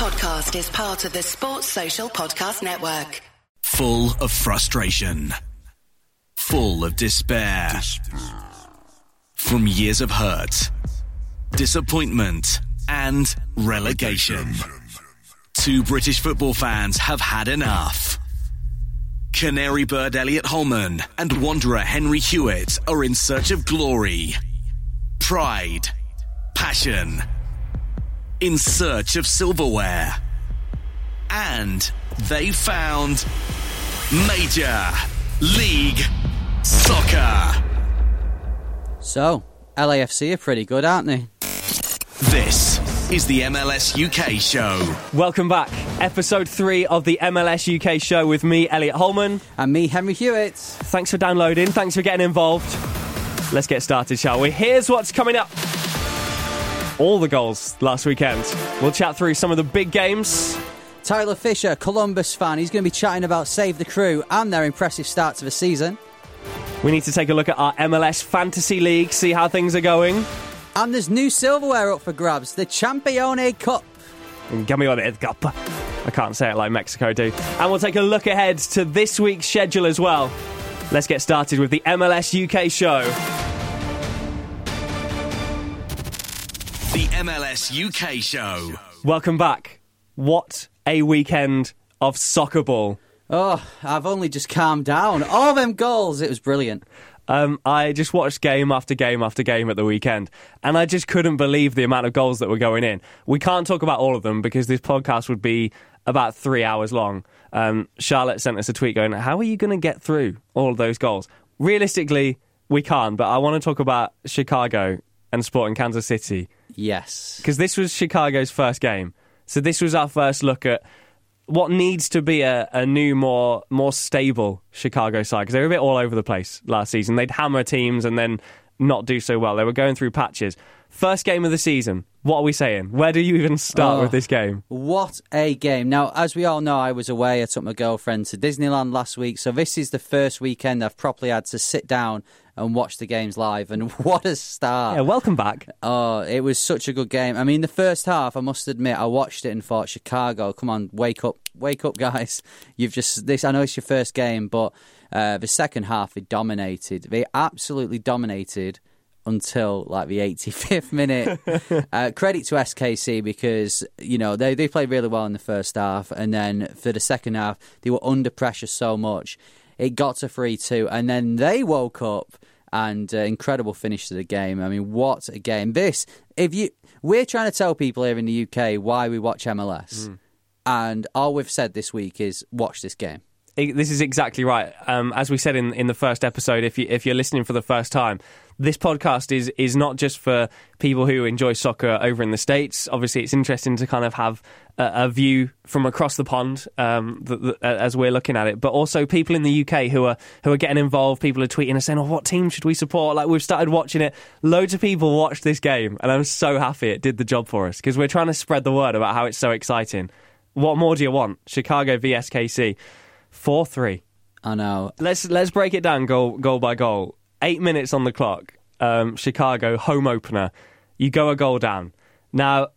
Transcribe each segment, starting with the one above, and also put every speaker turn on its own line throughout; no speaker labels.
podcast is part of the Sports Social Podcast Network.
Full of frustration. Full of despair. From years of hurt, disappointment, and relegation. Two British football fans have had enough. Canary bird Elliot Holman and Wanderer Henry Hewitt are in search of glory, pride, passion, in search of silverware. And they found Major League Soccer.
So, LAFC are pretty good, aren't they?
This is the MLS UK show.
Welcome back. Episode three of the MLS UK show with me, Elliot Holman.
And me, Henry Hewitt.
Thanks for downloading. Thanks for getting involved. Let's get started, shall we? Here's what's coming up. All the goals last weekend. We'll chat through some of the big games.
Tyler Fisher, Columbus fan, he's going to be chatting about Save the Crew and their impressive start to the season.
We need to take a look at our MLS Fantasy League, see how things are going.
And there's new silverware up for grabs, the Campeones Cup.
Mm, on it, cup. I can't say it like Mexico do. And we'll take a look ahead to this week's schedule as well. Let's get started with the MLS UK show.
The MLS UK show.
Welcome back. What a weekend of soccer ball.
Oh, I've only just calmed down. All them goals, it was brilliant.
Um, I just watched game after game after game at the weekend, and I just couldn't believe the amount of goals that were going in. We can't talk about all of them because this podcast would be about three hours long. Um, Charlotte sent us a tweet going, How are you going to get through all of those goals? Realistically, we can't, but I want to talk about Chicago and Sporting Kansas City
Yes.
because this was Chicago's first game. So this was our first look at what needs to be a, a new, more more stable Chicago side because they were a bit all over the place last season. They'd hammer teams and then not do so well. They were going through patches. First game of the season. What are we saying? Where do you even start
Oh.
with this game?
What a game. Now, as we all know, I was away. I took my girlfriend to Disneyland last week. So, this is the first weekend I've properly had to sit down and watch the games live. And what a start.
Yeah, welcome back.
Oh, it was such a good game. I mean, the first half, I must admit, I watched it and thought, Chicago, come on, wake up, wake up, guys. You've just this. I know it's your first game, but uh, the second half, they dominated. They absolutely dominated until like the 85th minute. uh, credit to SKC because you know they they played really well in the first half, and then for the second half, they were under pressure so much. It got to three two, and then they woke up and uh, incredible finish to the game. I mean, what a game! This, if you, we're trying to tell people here in the UK why we watch MLS, and all we've said this week is watch this game.
This is exactly right. Um, as we said in, in the first episode, if you if you're listening for the first time, this podcast is is not just for people who enjoy soccer over in the states. Obviously, it's interesting to kind of have a, a view from across the pond um, th th as we're looking at it, but also people in the UK who are who are getting involved. People are tweeting and saying, "Oh, what team should we support?" Like we've started watching it. Loads of people watched this game, and I'm so happy it did the job for us because we're trying to spread the word about how it's so exciting. What more do you want? Chicago VSKC. Four three.
I know.
Let's let's break it down goal goal by goal. Eight minutes on the clock. Um, Chicago home opener. You go a goal down. Now,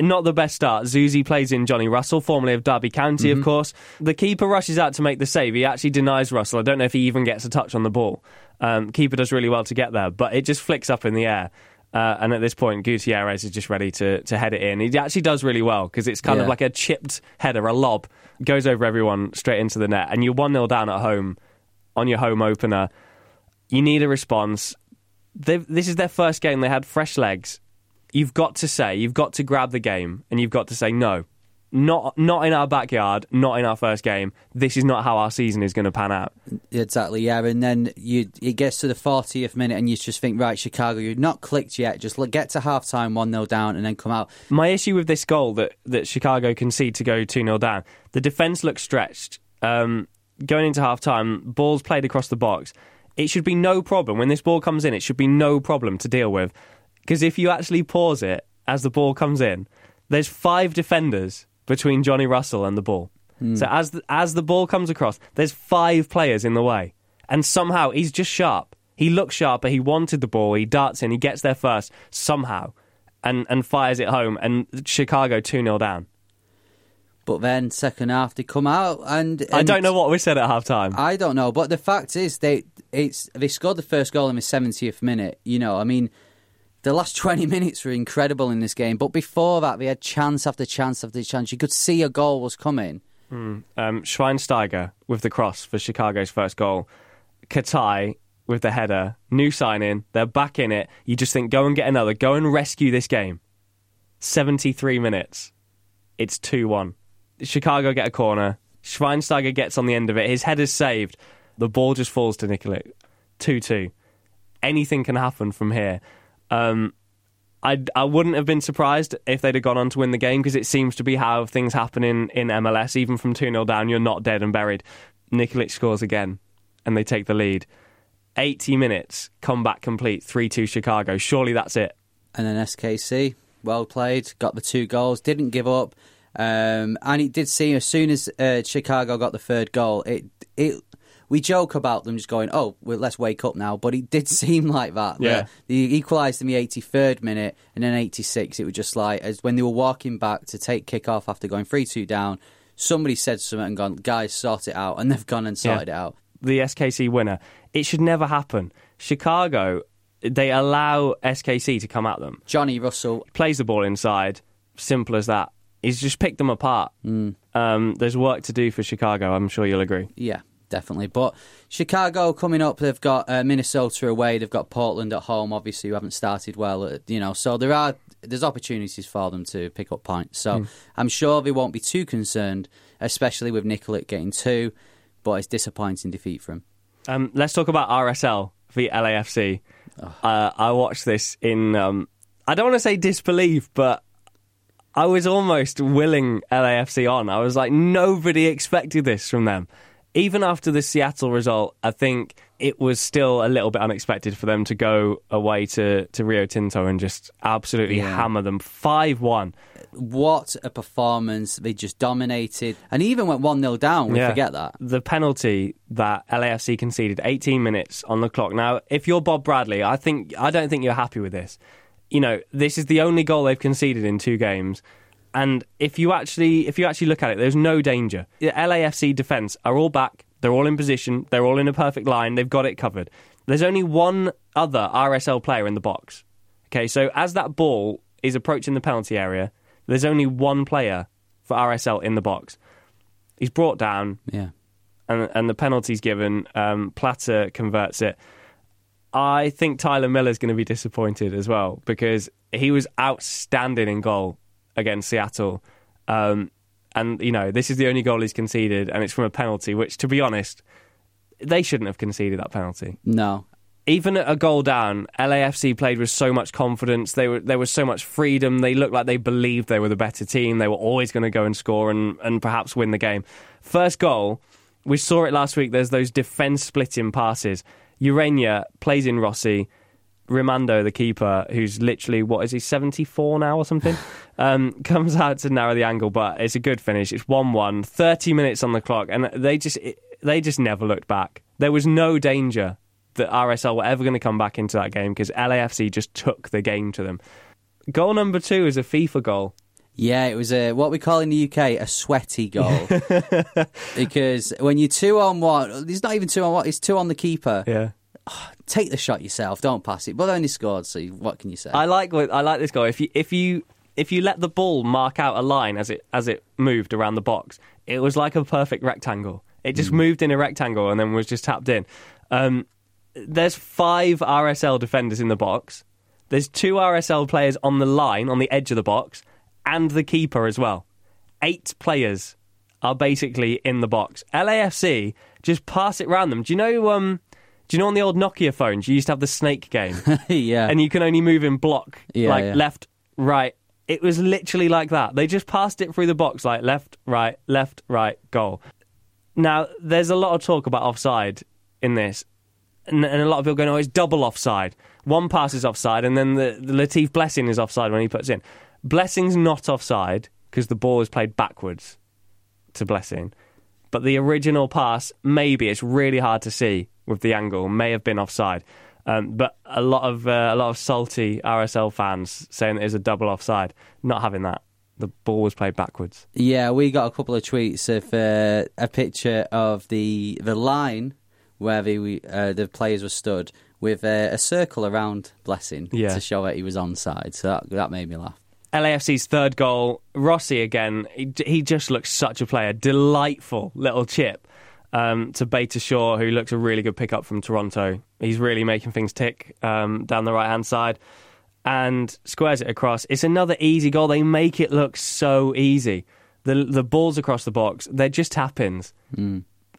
not the best start. Zusi plays in Johnny Russell, formerly of Derby County, of course. The keeper rushes out to make the save. He actually denies Russell. I don't know if he even gets a touch on the ball. Um, keeper does really well to get there, but it just flicks up in the air. Uh, and at this point, Gutierrez is just ready to, to head it in. He actually does really well because it's kind of like a chipped header, a lob, goes over everyone straight into the net. And you're 1 0 down at home on your home opener. You need a response. They've, this is their first game. They had fresh legs. You've got to say, you've got to grab the game and you've got to say, no, not, not in our backyard, not in our first game. This is not how our season is going to pan out.
Exactly, yeah. And then you it gets to the 40th minute and you just think, right, Chicago, you've not clicked yet. Just look, get to half time, 1 0 down, and then come out.
My issue with this goal that, that Chicago concede to go 2 0 down, the defence looks stretched. Um, going into half time, balls played across the box. It should be no problem. When this ball comes in, it should be no problem to deal with. Because if you actually pause it as the ball comes in, there's five defenders between Johnny Russell and the ball. Hmm. So as the, as the ball comes across, there's five players in the way. And somehow he's just sharp. He looks sharp, but he wanted the ball. He darts in, he gets there first somehow and, and fires it home. And Chicago 2 0 down.
But then second half they come out and,
I don't know what we said at half time.
I don't know, but the fact is they it's they scored the first goal in the 70th minute. You know, I mean, the last 20 minutes were incredible in this game, but before that they had chance after chance after chance. You could see a goal was coming.
Um, Schweinsteiger with the cross for Chicago's first goal. Katai with the header. New sign in. They're back in it. You just think, go and get another. Go and rescue this game. 73 minutes. It's 2 1. Chicago get a corner. Schweinsteiger gets on the end of it. His head is saved. The ball just falls to Nikolic. 2 2. Anything can happen from here. Um, I, I wouldn't have been surprised if they'd have gone on to win the game because it seems to be how things happen in, in MLS. Even from 2 0 down, you're not dead and buried. Nikolic scores again and they take the lead. 80 minutes, comeback complete, 3 2 Chicago. Surely that's it.
And then SKC, well played, got the two goals, didn't give up. Um, and it did seem as soon as uh, Chicago got the third goal, it it we joke about them just going, oh, well, let's wake up now. But it did seem like that.
Yeah.
They equalised in the 83rd minute, and then 86, it was just like, as when they were walking back to take kick off after going 3 2 down, somebody said something and gone, guys, sort it out. And they've gone and sorted it out.
The SKC winner. It should never happen. Chicago, they allow SKC to come at them.
Johnny Russell,
Plays the ball inside. Simple as that. He's just picked them apart. Um, there's work to do for Chicago. I'm sure you'll agree.
Yeah, definitely. But Chicago coming up, they've got uh, Minnesota away, they've got Portland at home. Obviously, who haven't started well, uh, you know. So there are there's opportunities for them to pick up points. So I'm sure they won't be too concerned, especially with Nikolic getting two. But it's disappointing defeat for him.
Um, let's talk about RSL v LAFC. Uh, I watched this in, um, I don't want to say disbelief, but I was almost willing LAFC on. I was like, nobody expected this from them. Even after the Seattle result, I think it was still a little bit unexpected for them to go away to, to Rio Tinto and just absolutely
Yeah.
hammer them 5 1.
What a performance! They just dominated, and even went one 0 down. We forget that.
The penalty that LAFC conceded, 18 minutes on the clock. Now, if you're Bob Bradley, I think I don't think you're happy with this. You know, this is the only goal they've conceded in two games. And if you actually if you actually look at it, there's no danger. The LAFC defense are all back. They're all in position. They're all in a perfect line. They've got it covered. There's only one other RSL player in the box. Okay, so as that ball is approaching the penalty area, there's only one player for RSL in the box. He's brought down
Yeah.
and and the penalty's given. Um, Plata converts it. I think Tyler Miller's going to be disappointed as well because he was outstanding in goal against Seattle. Um, and you know this is the only goal he's conceded, and it's from a penalty. Which, to be honest, they shouldn't have conceded that penalty.
No.
Even at a goal down, LAFC played with so much confidence. They were there was so much freedom. They looked like they believed they were the better team. They were always going to go and score and, and perhaps win the game. First goal, we saw it last week. There's those defence splitting passes. Ureña plays in Rossi. Rimando, the keeper, who's literally what is he, seventy four now or something, um, comes out to narrow the angle, but it's a good finish. It's one one, 30 minutes on the clock, and they just they just never looked back. There was no danger that RSL were ever going to come back into that game because LAFC just took the game to them. Goal number two is a FIFA goal.
Yeah, it was a what we call in the UK a sweaty goal because when you're two on one, it's not even two on one; it's two on the keeper.
Yeah.
Take the shot yourself, don't pass it. But they only scored, so what can you say?
I like I like this goal. If you if you if you let the ball mark out a line as it as it moved around the box, it was like a perfect rectangle. It just moved in a rectangle and then was just tapped in. Um, there's five RSL defenders in the box. There's two RSL players on the line on the edge of the box, and the keeper as well. Eight players are basically in the box. LAFC just pass it round them. Do you know? Um, do you know on the old Nokia phones you used to have the snake game?
yeah,
and you can only move in block,
Yeah,
like
yeah.
left, right. It was literally like that. They just passed it through the box, like left, right, left, right, goal. Now, there's a lot of talk about offside in this, and, and a lot of people going, "Oh, it's double offside." One pass is offside, and then the, the Latif Blessing is offside when he puts in. Blessing's not offside because the ball is played backwards to Blessing, but the original pass, maybe it's really hard to see with the angle, may have been offside. Um, but a lot of uh, a lot of salty RSL fans saying that it's a double offside, not having that. the ball was played backwards.
Yeah, we got a couple of tweets of uh, a picture of the the line where the uh, the players were stood with uh, a circle around Blessing
Yeah.
to show that he was onside. So that, that made me laugh.
LAFC's third goal, Rossi again. He, he just looks such a player. Delightful little chip um, to Beitashour, who looks a really good pickup from Toronto. He's really making things tick um, down the right hand side and squares it across. It's another easy goal. They make it look so easy. The the balls across the box, they're just tap ins.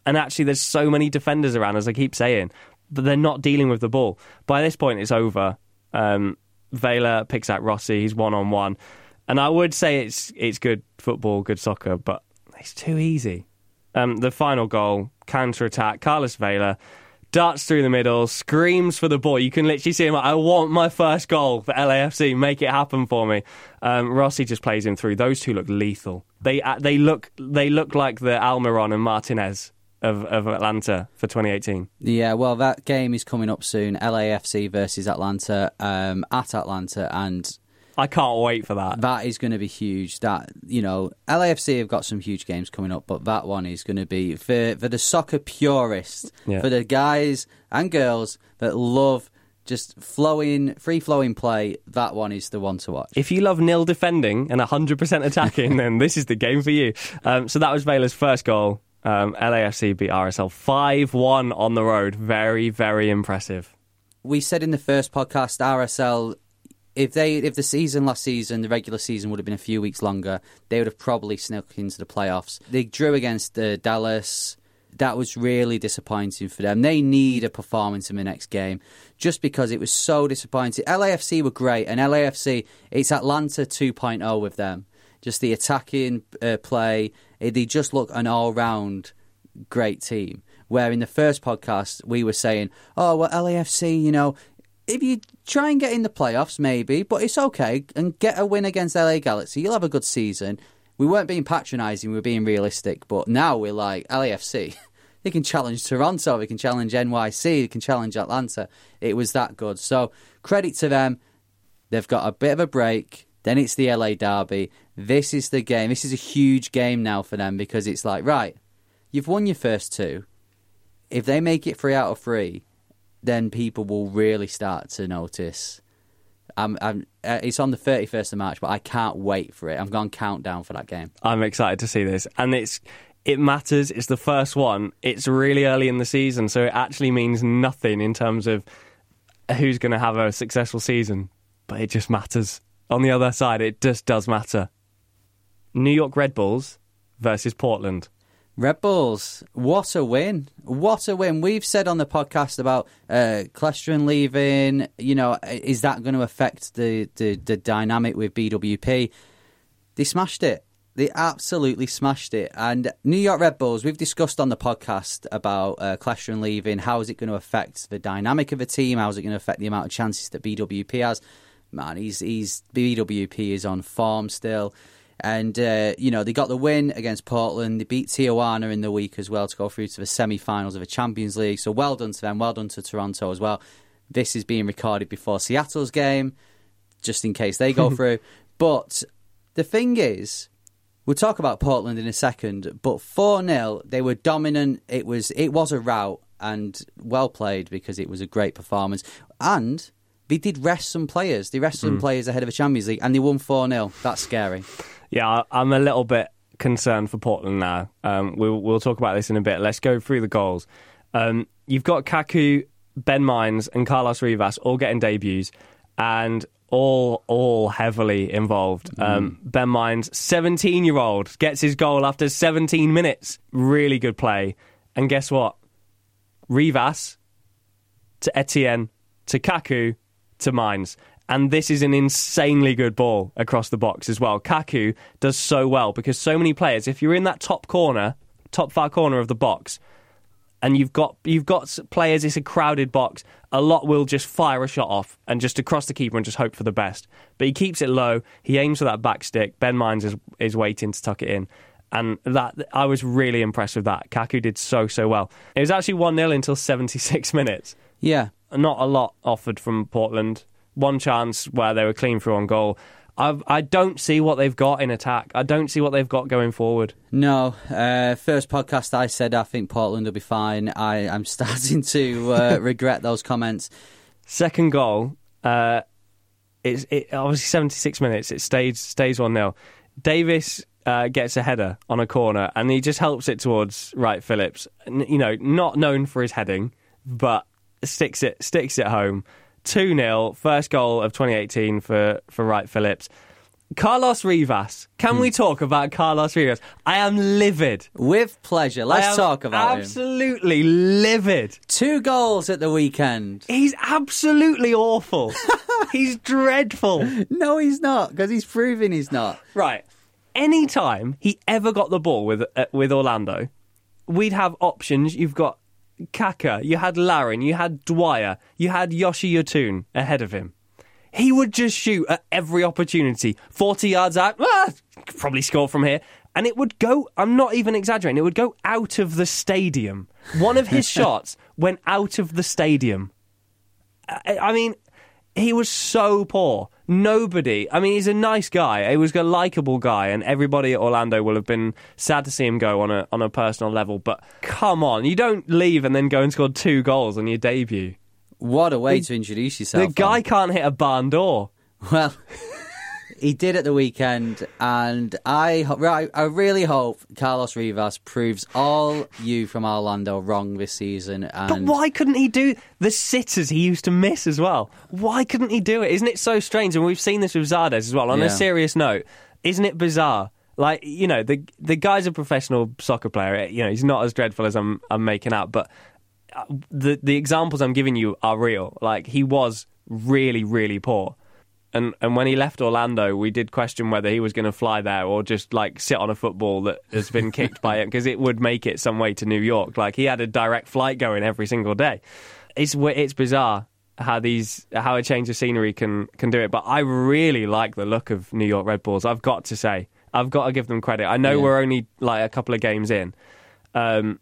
And actually, there's so many defenders around, as I keep saying, but they're not dealing with the ball. By this point, it's over. Um, Vela picks out Rossi. He's one on one, and I would say it's it's good football, good soccer, but it's too easy. Um, the final goal, counter attack. Carlos Vela darts through the middle, screams for the ball. You can literally see him. Like, I want my first goal for LAFC. Make it happen for me. Um, Rossi just plays him through. Those two look lethal. They uh, they look they look like the Almiron and Martinez of, of Atlanta for 2018.
Yeah, well, that game is coming up soon. LAFC versus Atlanta um, at Atlanta, and
I can't wait for that.
that is going to be huge. That you know, LAFC have got some huge games coming up, but that one is going to be for for the soccer purists,
Yeah.
for the guys and girls that love just flowing, free flowing play. That one is the one to watch.
If you love nil defending and 100% attacking, then this is the game for you. Um, so that was Vela's first goal. Um, LAFC beat RSL 5 1 on the road. Very, very impressive.
we said in the first podcast, RSL, if they if the season last season, the regular season would have been a few weeks longer, they would have probably snuck into the playoffs. They drew against uh, Dallas. That was really disappointing for them. They need a performance in the next game, just because it was so disappointing. LAFC were great, and LAFC it's Atlanta 2.0 with them. Just the attacking uh, play, eh, they just look an all round great team. Where in the first podcast we were saying, "Oh well, LAFC, you know, if you try and get in the playoffs, maybe, but it's okay, and get a win against LA Galaxy, you'll have a good season." We weren't being patronising; we were being realistic. But now we're like LAFC. They can challenge Toronto, they can challenge NYC, they can challenge Atlanta. It was that good. So credit to them. They've got a bit of a break. Then it's the LA Derby. This is the game. This is a huge game now for them because it's like, right, you've won your first two. If they make it three out of three, then people will really start to notice. I'm, I'm, uh, it's on the 31st of March, but I can't wait for it. I'm going countdown for that game.
I'm excited to see this. And it's it matters. It's the first one. It's really early in the season, so it actually means nothing in terms of who's going to have a successful season. But it just matters. On the other side, it just does matter. New York Red Bulls versus Portland.
Red Bulls, what a win! What a win! We've said on the podcast about uh, Kljestan leaving. You know, is that going to affect the, the, the dynamic with BWP? They smashed it. They absolutely smashed it. And New York Red Bulls, we've discussed on the podcast about uh, Kljestan leaving. How is it going to affect the dynamic of the team? How is it going to affect the amount of chances that BWP has? Man, he's he's BWP is on form still. And, uh, you know, they got the win against Portland. They beat Tijuana in the week as well to go through to the semi finals of the Champions League. So well done to them. Well done to Toronto as well. This is being recorded before Seattle's game, just in case they go through. But the thing is, we'll talk about Portland in a second, but 4 0, they were dominant. It was, it was a rout and well played because it was a great performance. And they did rest some players. They rested some players ahead of the Champions League and they won 4 0. That's scary.
Yeah, I'm a little bit concerned for Portland now. Um, we'll we'll talk about this in a bit. Let's go through the goals. Um, you've got Kaku, Ben Mines, and Carlos Rivas all getting debuts, and all all heavily involved. Um, ben Mines, 17 year old, gets his goal after 17 minutes. Really good play. And guess what? Rivas to Etienne to Kaku to Mines. And this is an insanely good ball across the box as well. Kaku does so well because so many players, if you're in that top corner, top far corner of the box, and you've got you've got players, it's a crowded box. A lot will just fire a shot off and just across the keeper and just hope for the best. But he keeps it low. He aims for that back stick. Ben Mines is is waiting to tuck it in. And that I was really impressed with that. Kaku did so so well. It was actually one 0 until seventy six minutes
Yeah.
not a lot offered from Portland. One chance where they were clean through on goal. I I don't see what they've got in attack. I don't see what they've got going forward.
No, uh, first podcast I said I think Portland will be fine. I, I'm starting to uh, regret those comments.
Second goal, uh, it's it, obviously 76 minutes. It stays stays one 0 Davis uh, gets a header on a corner, and he just helps it towards Wright Phillips. N- You know, not known for his heading, but sticks it sticks it home. Two 0 first goal of 2018 for for Wright Phillips. Carlos Rivas. Can we talk about Carlos Rivas? I am livid.
With pleasure. Let's talk about him.
absolutely livid.
Two goals at the weekend.
He's absolutely awful. he's dreadful.
No, he's not, because he's proving he's not.
Right. Anytime he ever got the ball with uh, with Orlando, we'd have options. You've got Kaka, you had Larin, you had Dwyer, you had Yoshi Yotun ahead of him. He would just shoot at every opportunity. 40 yards out, ah, probably score from here. And it would go, I'm not even exaggerating, it would go out of the stadium. One of his shots went out of the stadium. I, I mean, he was so poor. Nobody. I mean, he's a nice guy. He was a likable guy, and everybody at Orlando will have been sad to see him go on a on a personal level. But come on, you don't leave and then go and score two goals on your debut.
What a way to introduce yourself.
The guy
on.
can't hit a barn door.
Well, he did at the weekend, and I, right, I really hope Carlos Rivas proves all you from Orlando wrong this season. And
But why couldn't he do the sitters he used to miss as well? Why couldn't he do it? Isn't it so strange? And we've seen this with Zardes as well. On
Yeah.
a serious note, isn't it bizarre? Like you know, the the guy's a professional soccer player. You know, he's not as dreadful as I'm I'm making out. But uh, the the examples I'm giving you are real. Like he was really really poor. And and when he left Orlando, we did question whether he was going to fly there or just like sit on a football that has been kicked by it because it would make it some way to New York. Like he had a direct flight going every single day. It's it's bizarre how these how a change of scenery can can do it. But I really like the look of New York Red Bulls. I've got to say, I've got to give them credit. I know
Yeah.
we're only like a couple of games in, um,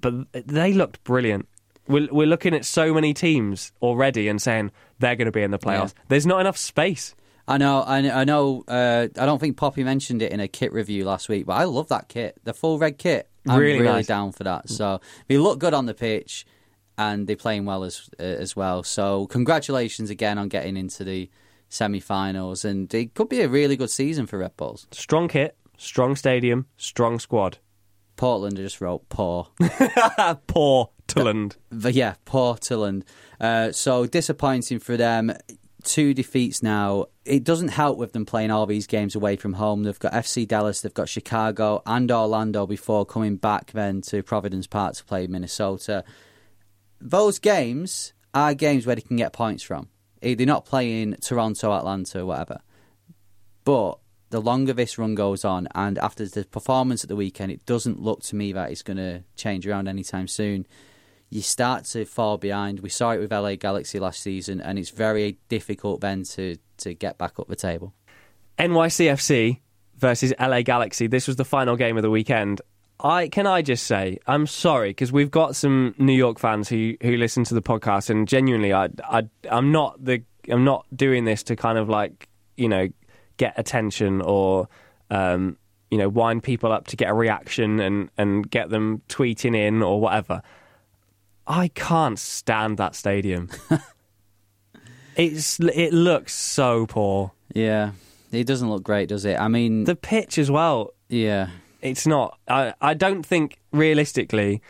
but they looked brilliant. We're, we're looking at so many teams already and saying they're going to be in the playoffs. There's not enough space.
I know, I, I know. Uh, I don't think Poppy mentioned it in a kit review last week, but I love that kit, the full red kit. I'm
Really
really,
nice.
down for that. So they look good on the pitch, and they're playing well as uh, as well. So congratulations again on getting into the semi-finals, and it could be a really good season for Red Bulls.
Strong kit, strong stadium, strong squad.
Portland just wrote poor. poor.
Portland.
But yeah, Portland. Uh, so disappointing for them. Two defeats now. It doesn't help with them playing all these games away from home. They've got FC Dallas, they've got Chicago and Orlando before coming back then to Providence Park to play Minnesota. Those games are games where they can get points from. Eh, They're not playing Toronto, Atlanta, whatever. But the longer this run goes on, and after the performance at the weekend, it doesn't look to me that it's going to change around anytime soon. You start to fall behind. We saw it with LA Galaxy last season, and it's very difficult then to, to get back up the table.
NYCFC versus LA Galaxy. This was the final game of the weekend. I can I just say I'm sorry because we've got some New York fans who who listen to the podcast and genuinely I I I'm not the I'm not doing this to kind of like you know get attention or um you know wind people up to get a reaction and and get them tweeting in or whatever. I can't stand that stadium. it's it looks so poor.
Yeah, it doesn't look great, does it? I mean,
The pitch as well.
yeah,
It's not. I I don't think realistically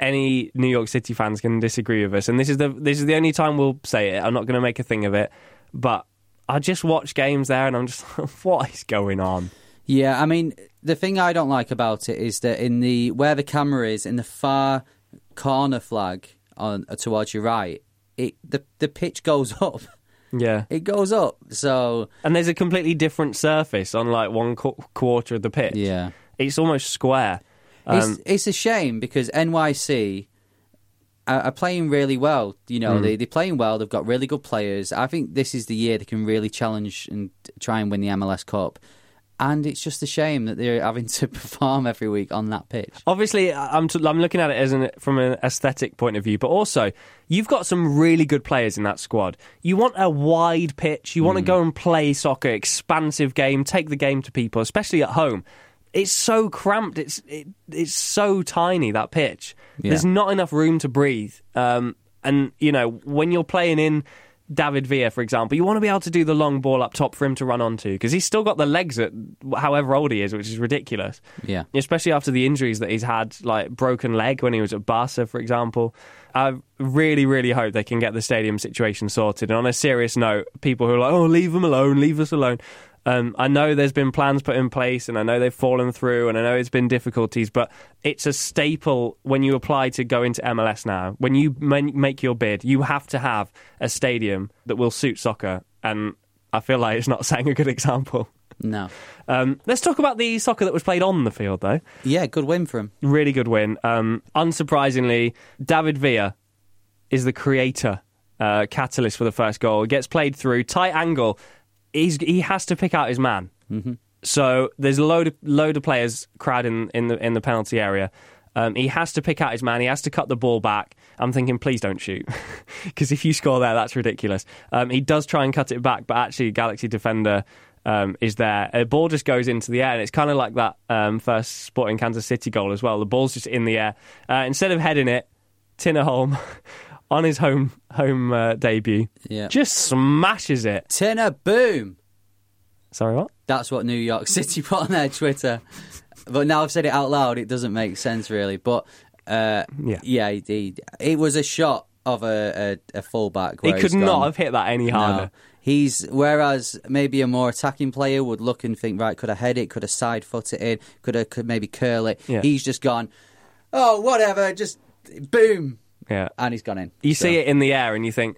any New York City fans can disagree with us. And this is the this is the only time we'll say it. I'm not going to make a thing of it, but I just watch games there and I'm just like, what is going on?
Yeah, I mean, the thing I don't like about it is that in the where the camera is in the far corner flag on uh, towards your right, it the the pitch goes up.
Yeah.
It goes up. So
And there's a completely different surface on like one qu- quarter of the pitch.
yeah,
It's almost square.
it's
Um,
it's a shame because NYC are, are playing really well. You know,
Hmm.
they they're playing well. They've got really good players. I think this is the year they can really challenge and try and win the MLS Cup. And it's just a shame that they're having to perform every week on that pitch.
Obviously, I'm, t- I'm looking at it as an, from an aesthetic point of view, but also you've got some really good players in that squad. You want a wide pitch. You want to go and play soccer, expansive game, take the game to people, especially at home. It's so cramped. It's it, it's so tiny that pitch.
Yeah.
There's not enough room to breathe. Um, and you know when you're playing in David Villa, for example, you want to be able to do the long ball up top for him to run onto because he's still got the legs at however old he is, which is ridiculous.
Yeah.
Especially after the injuries that he's had, like broken leg when he was at Barca, for example. I really, really hope they can get the stadium situation sorted. And on a serious note, people who are like, oh, leave him alone, leave us alone. Um, I know there's been plans put in place and I know they've fallen through and I know it's been difficulties, but it's a staple when you apply to go into MLS now. When you make your bid, you have to have a stadium that will suit soccer. And I feel like it's not setting a good example.
No.
Um, let's talk about the soccer that was played on the field, though.
Yeah, good win for him.
Really good win. Um, unsurprisingly, David Villa is the creator, uh, catalyst for the first goal. It gets played through tight angle. He's he has to pick out his man. Mm-hmm. So there's a load of load of players crowding in the in the penalty area. Um, he has to pick out his man. He has to cut the ball back. I'm thinking, please don't shoot, because if you score there, that's ridiculous. Um, he does try and cut it back, but actually, Galaxy defender um, is there. A ball just goes into the air, and it's kind of like that um, first Sporting Kansas City goal as well. The ball's just in the air. Uh, instead of heading it, Tinnerholm on his home home uh, debut
Yeah.
just smashes it.
Tinner, boom.
Sorry, what?
That's what New York City put on their Twitter. But now I've said it out loud, it doesn't make sense really. But uh,
Yeah.
yeah, he, he- it was a shot of a, a, a fullback.
He could not
gone,
have hit that any harder.
No. He's whereas maybe a more attacking player would look and think, right, could I head it? Could I side foot it in? Could I could maybe curl it?
Yeah.
He's just gone. Oh, whatever, just boom,
Yeah.
and he's gone in.
You
So,
see it in the air and you think,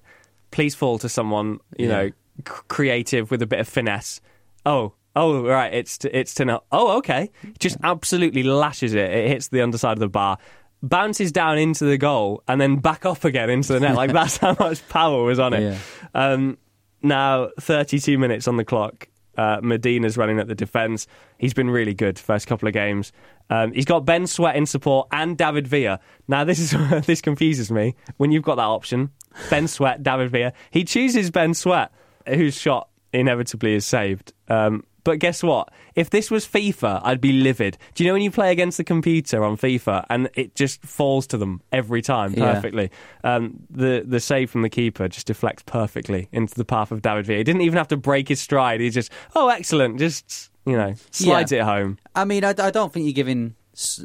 please fall to someone, you
Yeah.
know, c- creative with a bit of finesse. Oh, oh, right, it's to, it's to know. Oh, okay. Just absolutely lashes it. It hits the underside of the bar, bounces down into the goal, and then back up again into the net. Like that's how much power was on it.
Yeah.
Um, now, 32 minutes on the clock. Uh, Medina's running at the defence. He's been really good first couple of games. Um, he's got Ben Sweat in support and David Villa. Now, this is this confuses me. When you've got that option, Ben Sweat, David Villa, he chooses Ben Sweat, whose shot inevitably is saved. Um, but guess what? If this was FIFA, I'd be livid. Do you know when you play against the computer on FIFA and it just falls to them every time
Yeah.
perfectly? Um, the the save from the keeper just deflects perfectly into the path of David Villa. He didn't even have to break his stride. He just, oh, excellent, just you know, slides
Yeah.
it home.
I mean, I, I don't think you're giving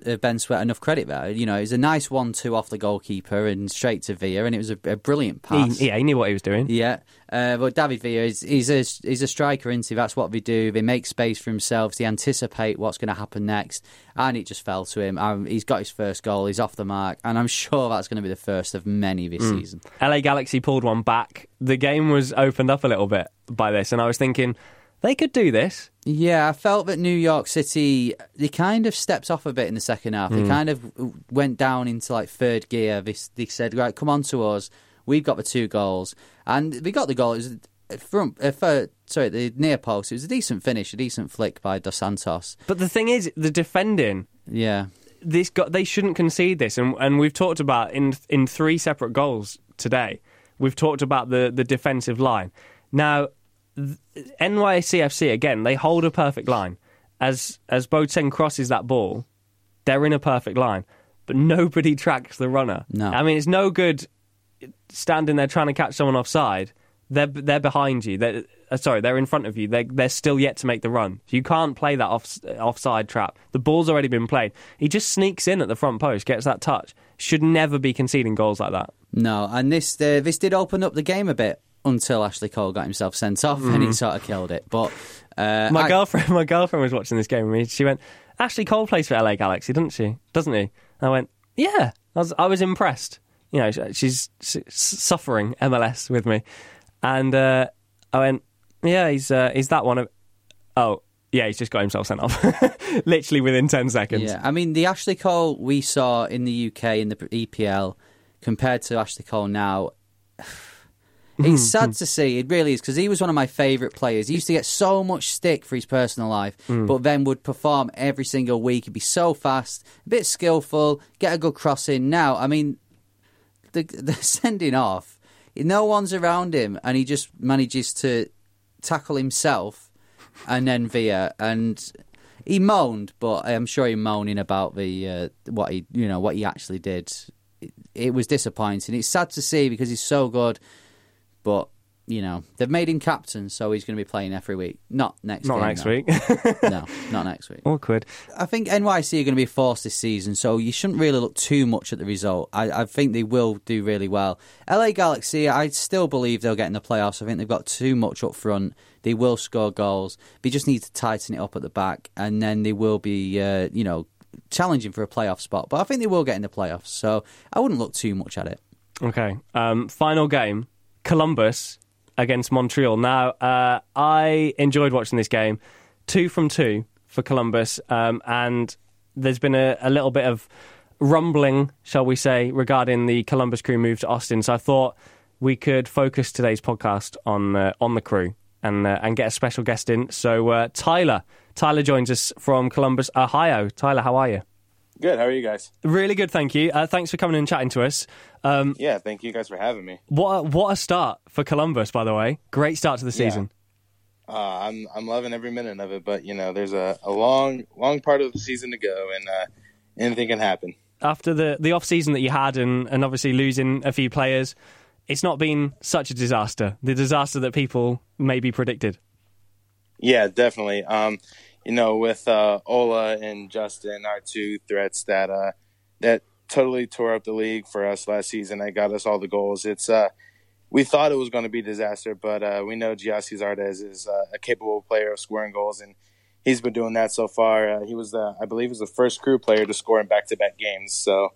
uh, Ben Sweat enough credit there. You know, it was a nice one-two off the goalkeeper and straight to Villa, and it was a, a brilliant
He,
pass.
yeah, he knew what he was doing.
Yeah, uh, but David Villa is he's a he's a striker, isn't he? That's what they do. They make space for themselves. They anticipate what's going to happen next, and it just fell to him. Um, he's got his first goal. He's off the mark, and I'm sure that's going to be the first of many this
Hmm.
season.
LA Galaxy pulled one back. The game was opened up a little bit by this, and I was thinking they could do this.
Yeah, I felt that New York City they kind of stepped off a bit in the second half.
Hmm.
They kind of went down into like third gear. They, they said, "Right, come on to us. We've got the two goals, and we got the goal." It was a front, uh, for, sorry, the near post. It was a decent finish, a decent flick by Dos Santos.
But the thing is, the defending
Yeah,
this got they shouldn't concede this, and and we've talked about in in three separate goals today. We've talked about the the defensive line. Now, NYCFC again, they hold a perfect line. As as Boateng crosses that ball, they're in a perfect line, but nobody tracks the runner.
No.
I mean it's no good standing there trying to catch someone offside. They're they're behind you. They're, uh, sorry, they're in front of you. They're they're still yet to make the run. You can't play that off offside trap. The ball's already been played. He just sneaks in at the front post, gets that touch. Should never be conceding goals like that.
no, and this uh, this did open up the game a bit until Ashley Cole got himself sent off, and he sort of killed it. But uh,
My
I-
girlfriend, my girlfriend was watching this game with me. She went, "Ashley Cole plays for LA Galaxy, doesn't she? Doesn't he?" I went, "Yeah." I was, I was impressed. You know, she- she's s- suffering MLS with me, and uh, I went, "Yeah, he's uh, he's that one." Of, oh, yeah, he's just got himself sent off, literally within ten seconds.
Yeah, I mean the Ashley Cole we saw in the UK in the EPL compared to Ashley Cole now, It's sad to see. It really is because he was one of my favourite players. He used to get so much stick for his personal life, but then would perform every single week. He'd be so fast, a bit skillful, get a good cross in. Now, I mean, the, the sending off, no one's around him, and he just manages to tackle himself and then Via and he moaned, but I'm sure he moaning about the uh, what he you know what he actually did. It, it was disappointing. It's sad to see because he's so good, but you know they've made him captain, so he's going to be playing every week. Not next.
Not
game,
next
though.
week.
no, not next week.
Awkward.
I think NYC are going to be forced this season, so you shouldn't really look too much at the result. I, I think they will do really well. LA Galaxy, I still believe they'll get in the playoffs. I think they've got too much up front. They will score goals. They just need to tighten it up at the back, and then they will be, uh, you know, challenging for a playoff spot. But I think they will get in the playoffs, so I wouldn't look too much at it.
Okay. Um, final game Columbus against Montreal. Now, uh, I enjoyed watching this game. Two from two for Columbus. Um, and there's been a, a little bit of rumbling, shall we say, regarding the Columbus crew move to Austin. So I thought we could focus today's podcast on uh, on the crew and uh, and get a special guest in. So uh, Tyler, Tyler joins us from Columbus, Ohio. Tyler, how are you?
Good. How are you guys?
Really good, thank you. Uh, thanks for coming and chatting to us. Um,
Yeah, thank you guys for having me.
what a, what a start for Columbus, by the way. Great start to the season.
Uh, I'm I'm loving every minute of it, but you know, there's a, a long long part of the season to go, and uh, anything can happen.
After the the off season that you had, and, and obviously losing a few players, it's not been such a disaster. The disaster that people maybe predicted.
Yeah, definitely. Um, you know, with uh, Ola and Justin, our two threats that uh, that totally tore up the league for us last season. That got us all the goals. It's uh, we thought it was going to be disaster, but uh, we know Gyasi Zardes is uh, a capable player of scoring goals, and he's been doing that so far. Uh, he was the, I believe, was the first crew player to score in back-to-back games, so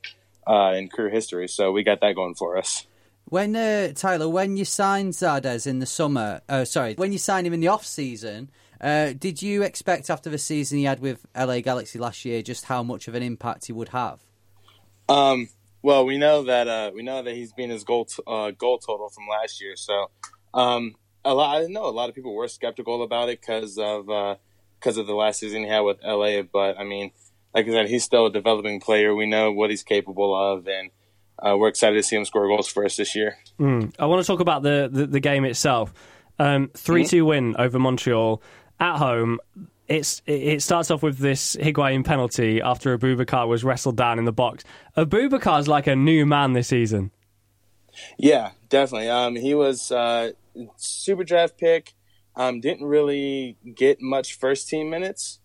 uh, in crew history. So we got that going for us.
When uh, Tyler, when you signed Zardes in the summer, uh, sorry, when you signed him in the off season, uh, did you expect after the season he had with LA Galaxy last year just how much of an impact he would have?
Um, well, we know that uh, we know that he's been his goal t- uh, goal total from last year. So, um, a lot. I know a lot of people were skeptical about it because of because of the last season he had with LA. But I mean, like I said, he's still a developing player. We know what he's capable of, and uh, we're excited to see him score goals for us this year.
I want to talk about the the, the game itself. Um, 3 2 win over Montreal at home. It's it starts off with this Higuain penalty after Abubakar was wrestled down in the box. Abubakar's like a new man this season.
Yeah, definitely. Um, he was uh, super draft pick. Um, didn't really get much first team minutes,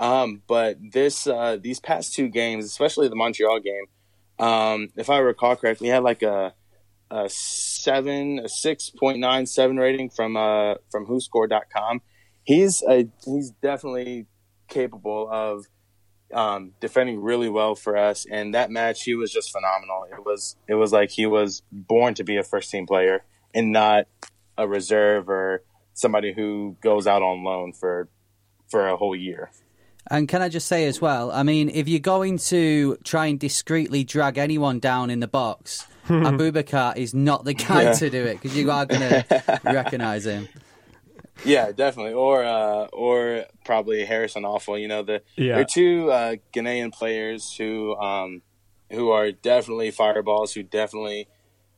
um, but this uh, these past two games, especially the Montreal game, um, if I recall correctly, he had like a, a seven, a six point nine seven rating from uh, from WhoScore.com. He's a, he's definitely capable of um, defending really well for us. And that match, he was just phenomenal. It was it was like he was born to be a first team player and not a reserve or somebody who goes out on loan for for a whole year.
And can I just say as well, I mean, if you're going to try and discreetly drag anyone down in the box, Abubakar is not the guy
Yeah.
to do it because you are going to recognise him.
Yeah, definitely. Or uh, or probably Harrison Afful. You know, the
Yeah.
they're two uh, Ghanaian players who um, who are definitely fireballs, who definitely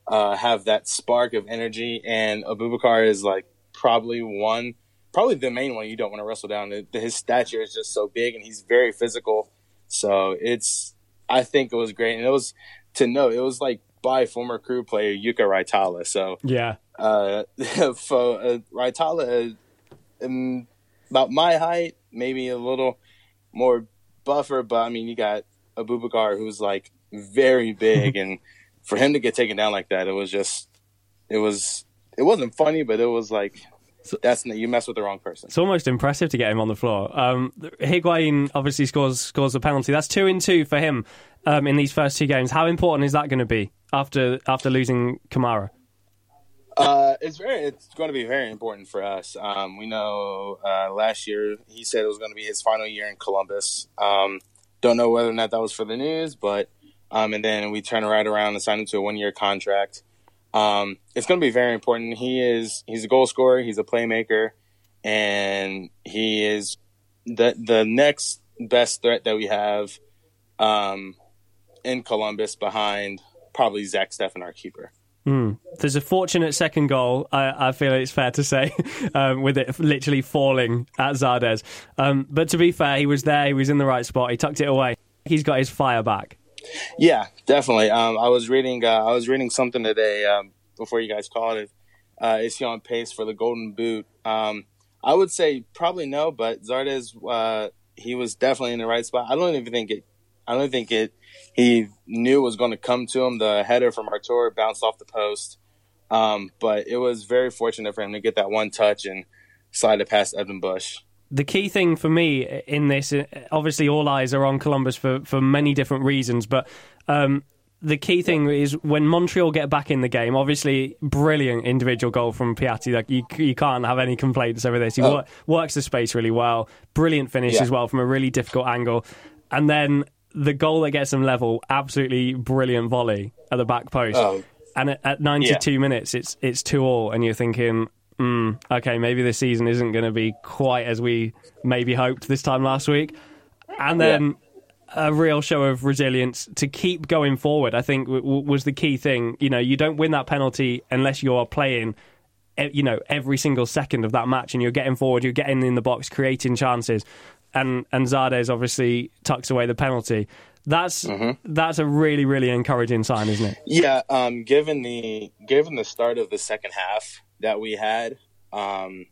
uh, have that spark of energy. And Abubakar is like probably one, probably the main one you don't want to wrestle down. His stature is just so big, and he's very physical. So it's, I think it was great, and it was to know it was like by former crew player Jukka Raitala. So
Yeah.
Uh, for uh, Raitala, uh, um, about my height, maybe a little more buffer, but I mean, you got Abubakar who's like very big, and for him to get taken down like that, it was just, it was, it wasn't funny, but it was like, that's you mess with the wrong person.
It's almost impressive to get him on the floor. Um, Higuain obviously scores scores a penalty. That's two in two for him um, in these first two games. How important is that going to be after after losing Kamara?
Uh, it's very, it's going to be very important for us. Um, we know uh, last year he said it was going to be his final year in Columbus. Um, don't know whether or not that was for the news, but um, and then we turn right around and sign him to a one year contract. Um, it's going to be very important. He is he's a goal scorer, he's a playmaker, and he is the the next best threat that we have um, in Columbus behind probably Zach Steffen, our keeper.
Mm. There's a fortunate second goal, I, I feel it's fair to say, um, with it literally falling at Zardes. Um, but to be fair, he was there, he was in the right spot, he tucked it away. He's got his fire back.
Yeah, definitely. Um, I was reading. Uh, I was reading something today um, before you guys called it. Uh, is he on pace for the Golden Boot? Um, I would say probably no, but Zardes, uh, he was definitely in the right spot. I don't even think it. I don't think it. He knew was going to come to him. The header from Artur bounced off the post, um, but it was very fortunate for him to get that one touch and slide it past Evan Bush
the key thing for me in this, obviously, all eyes are on Columbus for, for many different reasons, but um, the key thing is when Montreal get back in the game. Obviously, brilliant individual goal from Piatti. Like you, you can't have any complaints over this. He oh. works the space really well. Brilliant finish yeah. as well from a really difficult angle, and then the goal that gets them level. Absolutely brilliant volley at the back post. Oh. And at, at 92 yeah. minutes, it's it's two all, and you're thinking, mm, okay, maybe this season isn't going to be quite as we maybe hoped this time last week. And then yeah. a real show of resilience to keep going forward, I think w- w- was the key thing. You know, you don't win that penalty unless you're playing, you know, every single second of that match and you're getting forward, you're getting in the box, creating chances. And, and Zardes obviously tucks away the penalty. That's mm-hmm. that's a really really encouraging sign, isn't it?
Yeah. Um, given the given the start of the second half, that we had. Um,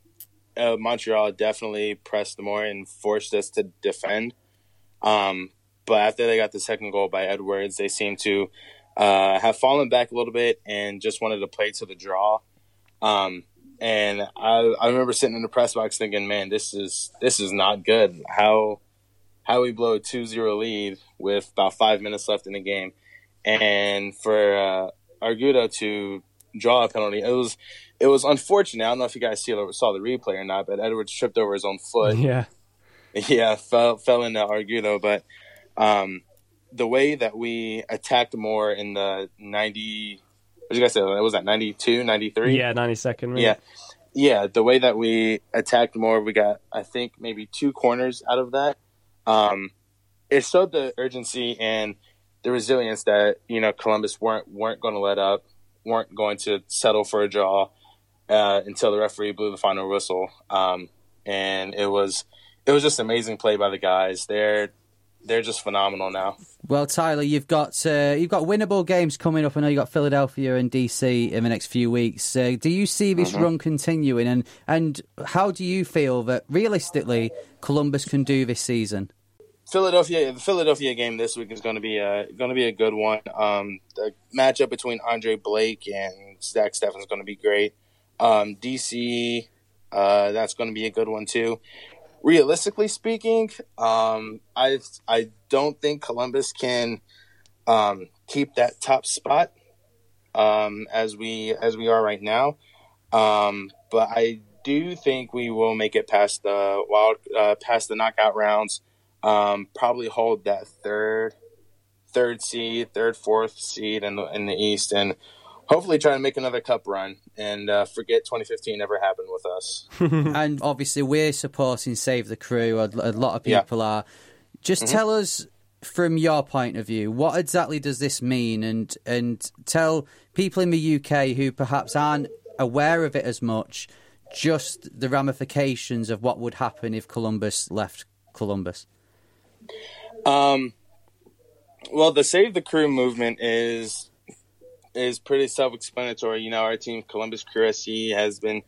uh, Montreal definitely pressed more and forced us to defend. Um, but after they got the second goal by Edwards, they seemed to uh, have fallen back a little bit and just wanted to play to the draw. Um, and I, I remember sitting in the press box thinking, "Man, this is this is not good. How how we blow a 2-0 lead with about five minutes left in the game, and for uh, Argudo to draw a penalty. It was it was unfortunate. I don't know if you guys see, saw the replay or not, but Edwards tripped over his own foot.
Yeah,
yeah, fell fell into Argudo. But um, the way that we attacked more in the ninety, did you guys say? It was that 92, 93?
Yeah, ninety second.
Yeah, yeah. The way that we attacked more, we got I think maybe two corners out of that. Um, it showed the urgency and the resilience that you know Columbus weren't weren't going to let up weren't going to settle for a draw uh, until the referee blew the final whistle. Um, and it was it was just amazing play by the guys. They're they're just phenomenal now.
Well, Tyler, you've got uh, you've got winnable games coming up. I know you got Philadelphia and DC in the next few weeks. Uh, do you see this mm-hmm. run continuing, and and how do you feel that realistically Columbus can do this season?
Philadelphia, the Philadelphia game this week is going to be a going to be a good one. Um, the matchup between Andre Blake and Zach Steffen is going to be great. Um, DC, uh, that's going to be a good one too. Realistically speaking, um, I I don't think Columbus can um, keep that top spot um, as we as we are right now. Um, but I do think we will make it past the wild uh, past the knockout rounds um, probably hold that third, third seed, third, fourth seed in the in the East, and hopefully try to make another cup run and uh, forget 2015 ever happened with us.
and obviously, we're supporting Save the Crew. A, a lot of people yeah. are. Just mm-hmm. tell us from your point of view, what exactly does this mean, and and tell people in the UK who perhaps aren't aware of it as much, just the ramifications of what would happen if Columbus left Columbus.
Um, well, the Save the Crew movement is is pretty self-explanatory. You know, our team, Columbus Crew SC, has been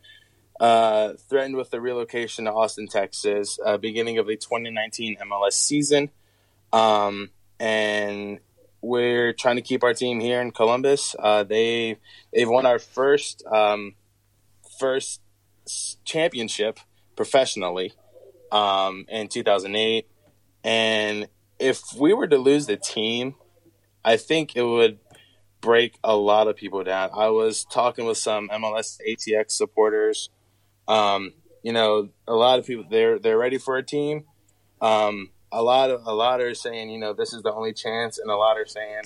uh, threatened with the relocation to Austin, Texas, uh, beginning of the 2019 MLS season, um, and we're trying to keep our team here in Columbus. Uh, they they've won our first um, first championship professionally um, in 2008. And if we were to lose the team, I think it would break a lot of people down. I was talking with some MLS ATX supporters. Um, you know, a lot of people they're they're ready for a team. Um, a lot of a lot are saying, you know, this is the only chance, and a lot are saying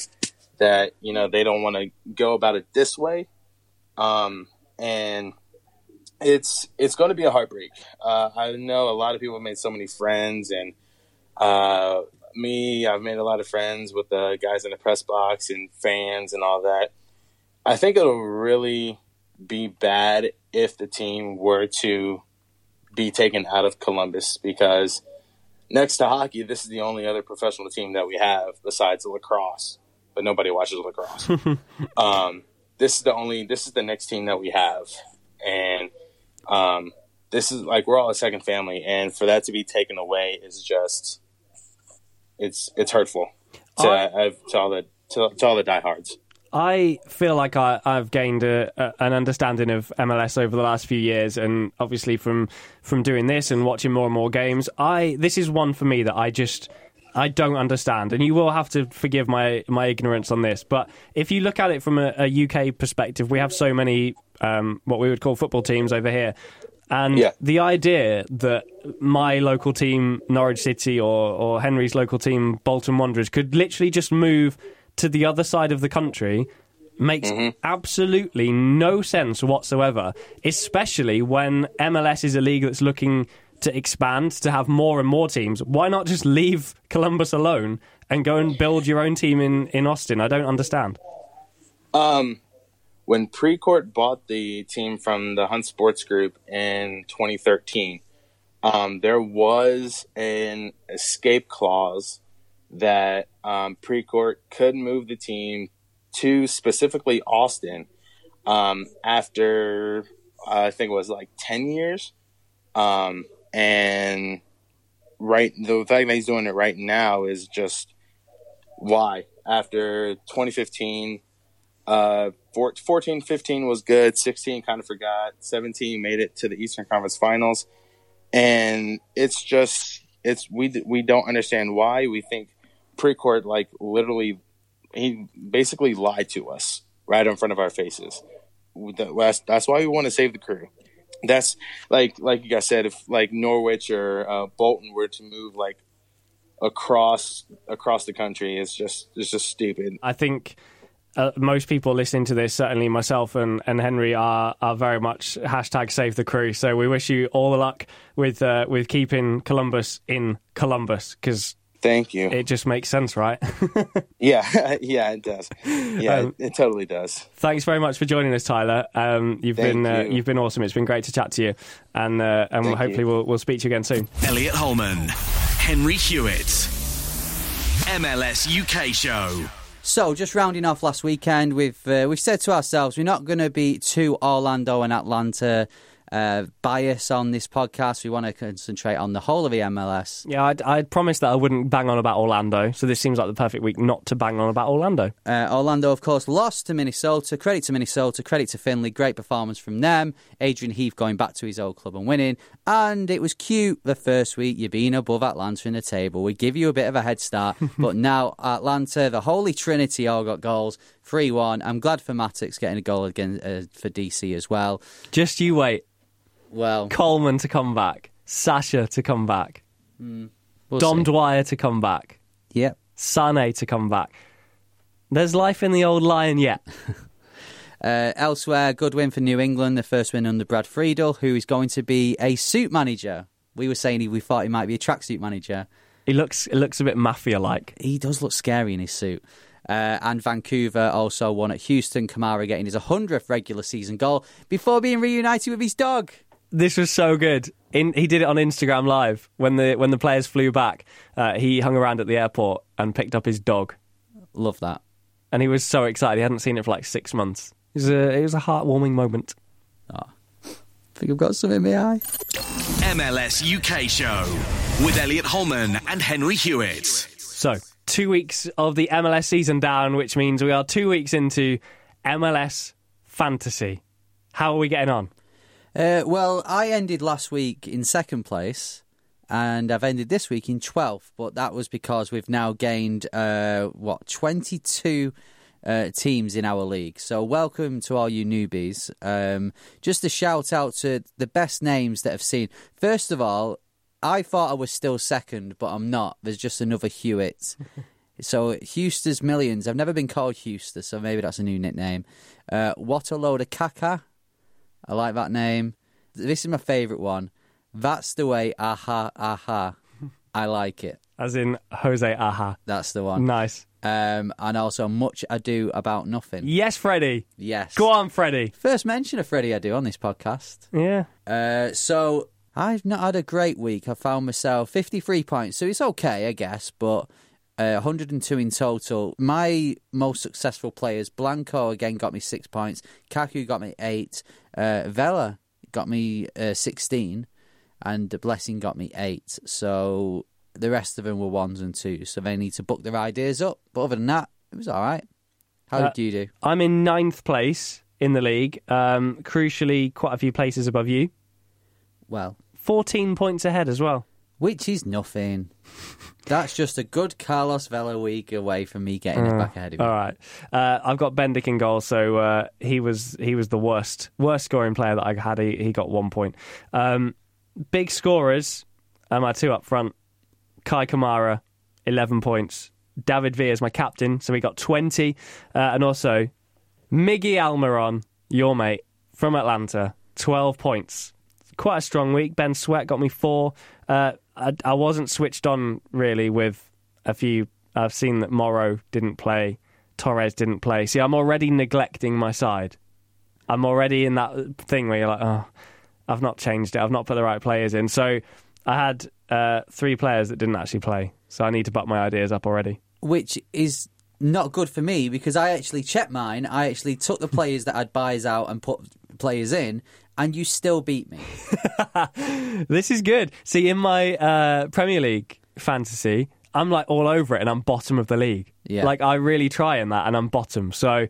that you know they don't want to go about it this way. um, and it's it's going to be a heartbreak. Uh, I know a lot of people have made so many friends, and uh, me, I've made a lot of friends with the guys in the press box and fans and all that. I think it'll really be bad if the team were to be taken out of Columbus because next to hockey, this is the only other professional team that we have besides lacrosse, but nobody watches lacrosse. um, this is the only, this is the next team that we have. And um, this is like, we're all a second family. And for that to be taken away is just, it's, it's hurtful to, uh, to all the, to, to all the diehards.
I feel like I, have gained a, a, an understanding of MLS over the last few years, and obviously from from doing this and watching more and more games, I this is one for me that I just I don't understand, and you will have to forgive my my ignorance on this. But if you look at it from a, a UK perspective, we have so many um, what we would call football teams over here. And
Yeah.
the idea that my local team, Norwich City, or, or Henry's local team, Bolton Wanderers, could literally just move to the other side of the country makes absolutely no sense whatsoever, especially when MLS is a league that's looking to expand, to have more and more teams. Why not just leave Columbus alone and go and build your own team in, in Austin? I don't understand.
Um, when Precourt bought the team from the Hunt Sports Group in 2013, um, there was an escape clause that um, Precourt could move the team to specifically Austin um, after uh, I think it was like 10 years. Um, and right, the fact that he's doing it right now is just why. After 2015, uh, 14, 15 was good. 16 kind of forgot. 17 made it to the Eastern Conference Finals, and it's just it's we we don't understand why. We think Precourt like literally he basically lied to us right in front of our faces. That's that's why we want to save the crew. That's like like you guys said, if like Norwich or uh, Bolton were to move like across across the country, it's just it's just stupid.
I think uh, most people listening to this, certainly myself and, and Henry, are are very much hashtag save the crew. So we wish you all the luck with uh, with keeping Columbus in Columbus because
Thank you.
it just makes sense, right?
yeah, yeah, it does. Yeah,
Um,
it, it totally does.
Thanks very much for joining us, Tyler. Um, you've
Thank
been uh,
you.
you've been awesome. It's been great to chat to you, and uh, and
Thank
hopefully
you.
we'll we'll speak to you again soon.
Elliot Holman, Henry Hewitt, MLS UK show.
So, just rounding off last weekend, we've uh, we've said to ourselves we're not going to be too Orlando and Atlanta uh, bias on this podcast. We want to concentrate on the whole of the MLS.
Yeah, I'd, I'd promised that I wouldn't bang on about Orlando, so this seems like the perfect week not to bang on about Orlando.
Uh, Orlando, of course, lost to Minnesota. Credit to Minnesota, credit to Finlay. Great performance from them. Adrian Heath going back to his old club and winning. And it was cute the first week, you being above Atlanta in the table. We give you a bit of a head start. but now, Atlanta, the Holy Trinity, all got goals 3 1. I'm glad for Mattocks getting a goal again uh, for DC as well.
Just you wait.
Well,
Coleman to come back, Sacha to come back,
we'll
Dom
see.
Dwyer to come back,
Yep.
Sane to come back. There's life in the old lion yet.
Uh, elsewhere, good win for New England, the first win under Brad Friedel, who is going to be a suit manager. We were saying he, we thought he might be a tracksuit manager.
He looks it looks a bit mafia like.
He does look scary in his suit. Uh, and Vancouver also won at Houston. Kamara getting his 100th regular season goal before being reunited with his dog.
This was so good. In, he did it on Instagram Live when the when the players flew back. Uh, he hung around at the airport and picked up his dog,
Love that.
and he was so excited. He hadn't seen it for like six months. It was a it was a heartwarming moment.
I think I've got some in my eye.
MLS UK show with Elliot Holman and Henry Hewitt.
So, two weeks of the MLS season down, which means we are two weeks into MLS fantasy. How are we getting on?
Uh, well, I ended last week in second place, and I've ended this week in 12th, but that was because we've now gained, uh, what, 22 uh, teams in our league. So, welcome to all you newbies. Um, just a shout out to the best names that I've seen. First of all, I thought I was still second, but I'm not. There's just another Hewitt. So Houston's Millions. I've never been called Houston, so maybe that's a new nickname. Uh, what a load of caca. I like that name. This is my favourite one. That's the way. Aha, aha. I like it.
As in Jose Aha.
That's the one.
Nice.
Um, and also much ado about nothing.
Yes, Freddie.
Yes.
Go on, Freddie.
First mention of Freddie Adu on this podcast.
Yeah.
Uh, so I've not had a great week. I found myself 53 points, so it's okay, I guess, but uh, 102 in total. My most successful players, Blanco again got me six points, Kaku got me eight, uh, Vela got me uh, 16, and Blessing got me eight. So the rest of them were ones and twos, so they need to book their ideas up. But other than that, it was all right. How
Uh,
did you do?
I'm in ninth place in the league. Um, crucially, quite a few places above you.
Well,
14 points ahead as well.
Which is nothing. That's just a good Carlos Vela week away from me getting it back ahead of you.
All right. Uh, I've got Bendik in goal, so uh, he was he was the worst worst scoring player that I had. He, he got one point. Um, big scorers, uh, my two up front. Kei Kamara, 11 points. David Villa is my captain, so he got 20. Uh, and also, Miggy Almiron, your mate, from Atlanta, 12 points. Quite a strong week. Ben Sweat got me four. I, I wasn't switched on really with a few. I've seen that Morrow didn't play, Torres didn't play. See, I'm already neglecting my side. I'm already in that thing where you're like, oh, I've not changed it. I've not put the right players in. So I had uh, three players that didn't actually play. So I need to butt my ideas up already.
which is not good for me because I actually checked mine. I actually took the players that I'd buys out and put players in, and you still beat me.
This is good. See, in my uh, Premier League fantasy, I'm like all over it and I'm bottom of the league.
Yeah.
Like I really try in that and I'm bottom. So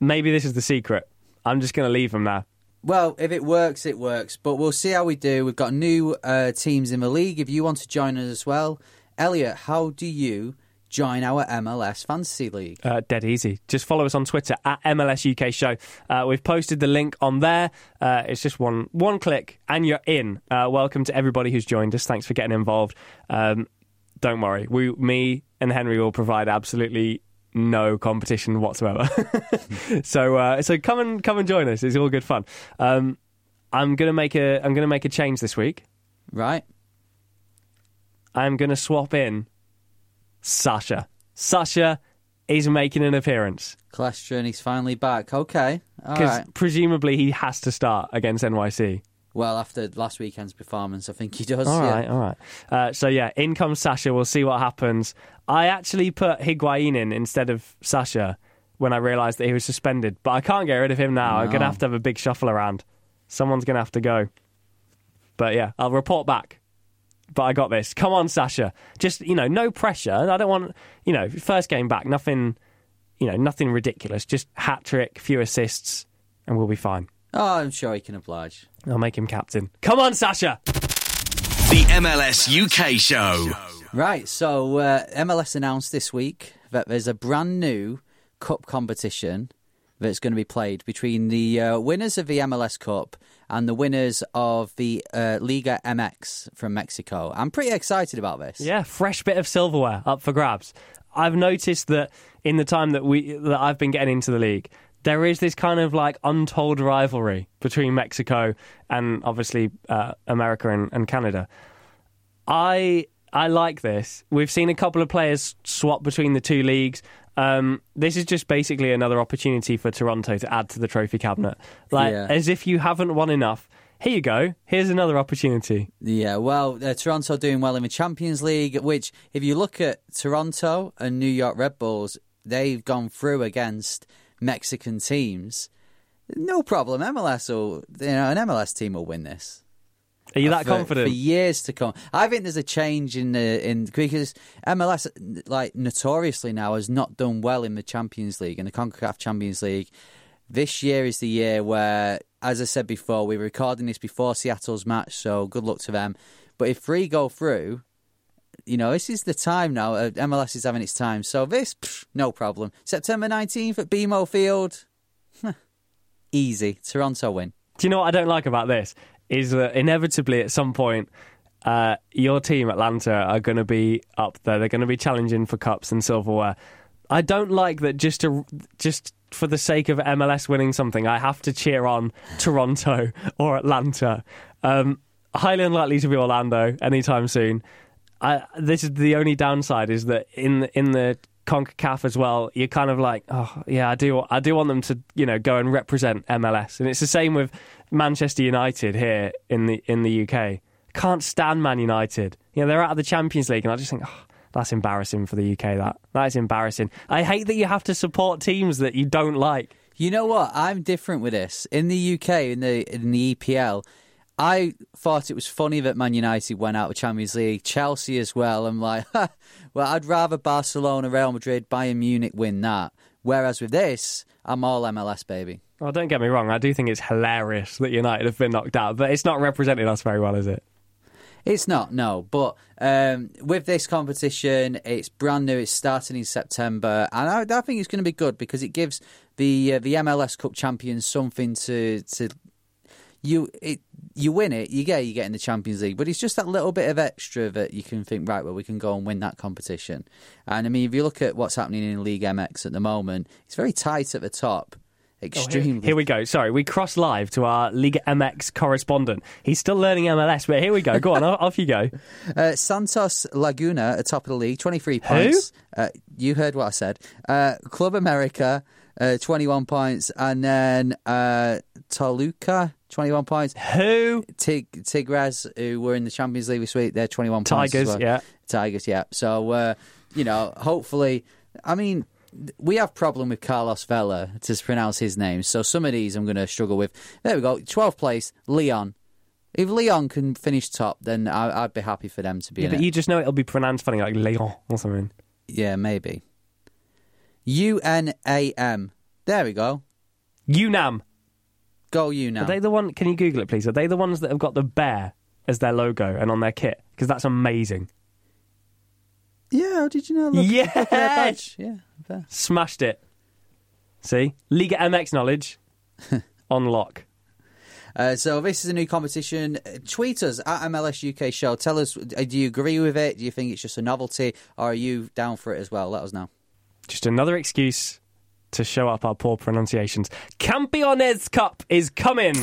maybe this is the secret. I'm just going to leave them now.
Well, if it works, it works. But we'll see how we do. We've got new uh, teams in the league. If you want to join us as well, Elliot, how do you join our MLS Fantasy League?
Uh, dead easy. Just follow us on Twitter at MLS UK Show. Uh, we've posted the link on there. Uh, it's just one one click and you're in. Uh, welcome to everybody who's joined us. Thanks for getting involved. Um, don't worry, we, me and Henry will provide absolutely no competition whatsoever. so uh, so come and come and join us. It's all good fun. Um, I'm gonna make a I'm gonna make a change this week.
Right?
I'm gonna swap in Sacha. Sacha is making an appearance.
Clash Journey's finally back. Okay.
Because
right.
presumably he has to start against NYC.
Well, after last weekend's performance, I think he does.
All
yeah.
right, all right. Uh, so yeah, in comes Sacha. We'll see what happens. I actually put Higuain in instead of Sacha when I realised that he was suspended, but I can't get rid of him now. I'm gonna have to have a big shuffle around. Someone's gonna have to go. But yeah, I'll report back. But I got this. Come on, Sacha. Just you know, no pressure. I don't want you know, first game back, nothing. You know, nothing ridiculous. Just hat trick, few assists, and we'll be fine.
Oh, I'm sure he can oblige.
I'll make him captain. Come on, Sacha.
The MLS UK Show.
Right, so uh, MLS announced this week that there's a brand new cup competition that's going to be played between the uh, winners of the MLS Cup and the winners of the uh, Liga MX from Mexico. I'm pretty excited about this.
Yeah, fresh bit of silverware up for grabs. I've noticed that in the time that we that I've been getting into the league, there is this kind of like untold rivalry between Mexico and obviously uh, America and, and Canada. I I like this. We've seen a couple of players swap between the two leagues. Um, this is just basically another opportunity for Toronto to add to the trophy cabinet. Like
Yeah.
as if you haven't won enough. Here you go. Here's another opportunity.
Yeah, well, uh, Toronto doing well in the Champions League, which, if you look at Toronto and New York Red Bulls, they've gone through against Mexican teams. No problem. MLS will, you know, an MLS team will win this.
Are you that
for,
confident?
for years to come. I think there's a change in the in because MLS like notoriously now has not done well in the Champions League and the Concacaf Champions League. This year is the year where, as I said before, we were recording this before Seattle's match, so good luck to them. But if three go through, you know this is the time now. Uh, MLS is having its time, so this pff, no problem. September nineteenth at BMO Field, easy. Toronto win.
Do you know what I don't like about this? Is that inevitably at some point, uh, your team, Atlanta, are going to be up there. They're going to be challenging for cups and silverware. I don't like that just to just for the sake of MLS winning something, I have to cheer on Toronto or Atlanta. Um, highly unlikely to be Orlando anytime soon. I, this is the only downside is that in in the Concacaf as well, you're kind of like, oh yeah, I do, I do want them to, you know, go and represent MLS, and it's the same with Manchester United here in the in the UK. Can't stand Man United. You know, they're out of the Champions League, and I just think, oh, that's embarrassing for the UK. That that is embarrassing. I hate that you have to support teams that you don't like.
You know what? I'm different with this. In the UK, in the in the EPL, I thought it was funny that Man United went out of Champions League, Chelsea as well. I'm like, well, I'd rather Barcelona, Real Madrid, Bayern Munich win that. Whereas with this, I'm all MLS, baby.
Well, don't get me wrong. I do think it's hilarious that United have been knocked out, but it's not representing us very well, is it?
It's not, no. But um, with this competition, it's brand new. It's starting in September, and I, I think it's going to be good because it gives the uh, the MLS Cup champions something to to you it you win it, you get you get in the Champions League, but it's just that little bit of extra that you can think right, well, we can go and win that competition. And I mean, if you look at what's happening in League MX at the moment, it's very tight at the top. Extremely.
Oh, here, here, we go. Sorry, we cross live to our Liga MX correspondent. He's still learning MLS, but here we go. Go on, off you go.
Uh, Santos Laguna at top of the league, 23 points.
Who?
Uh, you heard what I said. Uh, Club America, uh, 21 points. And then uh, Toluca, 21 points.
Who?
Tig- Tigres, who were in the Champions League this week, they're 21
Tigers,
points.
Tigers, yeah.
Tigers, yeah. So, uh, you know, hopefully, I mean, we have problem with Carlos Vela to pronounce his name, so some of these I'm going to struggle with. There we go, 12th place, Leon. If Leon can finish top, then I, would be happy for them to be
yeah,
in
but
it.
you just know it'll be pronounced funny, like Leon or something.
Yeah, maybe. U N A M. There we go.
UNAM.
Go UNAM.
Are they the one? Can you Google it, please? Are they the ones that have got the bear as their logo and on their kit? Because that's amazing.
Yeah, how did you know? Look,
yes!
look badge. Yeah, fair.
Smashed it. See? Liga MX knowledge on lock.
Uh, so this is a new competition. Tweet us at MLS UK Show. Tell us, uh, do you agree with it? Do you think it's just a novelty, or are you down for it as well? Let us know.
Just another excuse to show up our poor pronunciations. Campeones Cup is coming.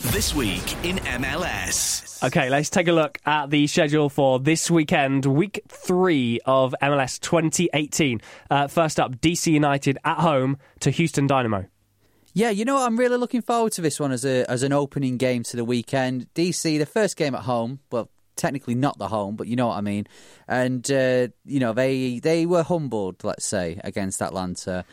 This week in MLS.
Okay, let's take a look at the schedule for this weekend, week three of MLS 2018. Uh, first up, DC United at home to Houston Dynamo.
Yeah, you know what? I'm really looking forward to this one as a as an opening game to the weekend. DC, the first game at home, well, technically not the home, but you know what I mean. And uh, you know they they were humbled, let's say, against Atlanta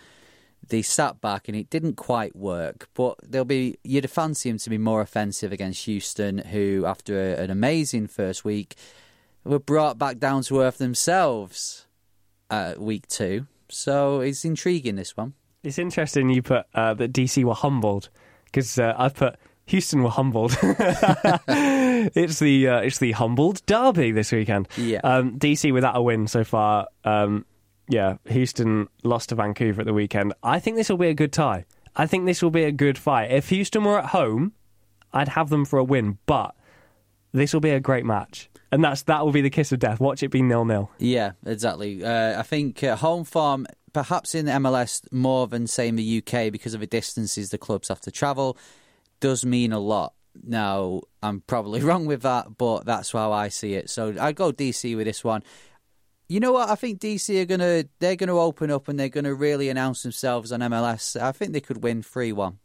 they sat back and it didn't quite work. But they'll be you'd fancy him to be more offensive against Houston, who after a, an amazing first week were brought back down to earth themselves at week two. So it's intriguing this one.
It's interesting you put uh, that DC were humbled because uh, I put Houston were humbled. it's the uh, it's the humbled derby this weekend.
Yeah,
um, DC without a win so far. Um, yeah, Houston lost to Vancouver at the weekend. I think this will be a good tie. I think this will be a good fight. If Houston were at home, I'd have them for a win, but this will be a great match. And that's that will be the kiss of death. Watch it be nil nil.
Yeah, exactly. Uh, I think uh, home form, perhaps in the MLS more than say in the UK because of the distances the clubs have to travel, does mean a lot. Now I'm probably wrong with that, but that's how I see it. So I go DC with this one. You know what? I think DC are gonna they're gonna open up and they're gonna really announce themselves on MLS. I think they could win three one.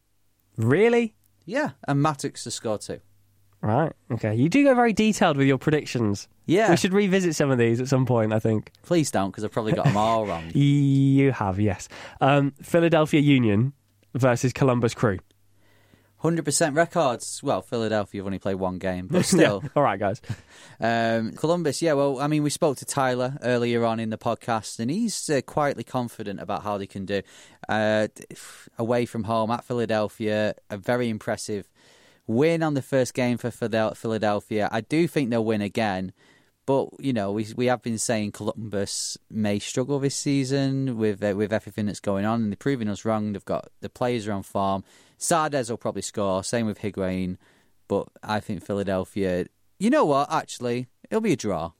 Really?
Yeah, and Mattocks to score two.
Right. Okay. You do go very detailed with your predictions.
Yeah.
We should revisit some of these at some point. I think.
Please don't, because I've probably got them all wrong.
you have, yes. Um, Philadelphia Union versus Columbus Crew.
Hundred percent records. Well, Philadelphia have only played one game, but still.
All right, guys.
Um, Columbus, yeah. Well, I mean, we spoke to Tyler earlier on in the podcast, and he's uh, quietly confident about how they can do uh, away from home at Philadelphia. A very impressive win on the first game for Philadelphia. I do think they'll win again. But you know, we we have been saying Columbus may struggle this season with uh, with everything that's going on, and they're proving us wrong. They've got the players are on form. Sanchez will probably score. Same with Higuain. But I think Philadelphia, You know what? Actually, it'll be a draw.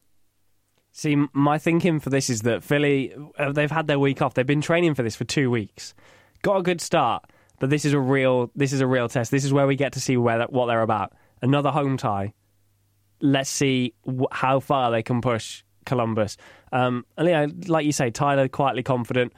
See, my thinking for this is that Philly, uh, they've had their week off. They've been training for this for two weeks. Got a good start, but this is a real, this is a real test. This is where we get to see where what they're about. Another home tie. Let's see wh- how far they can push Columbus. Um, and yeah, like you say, Tyler quietly confident.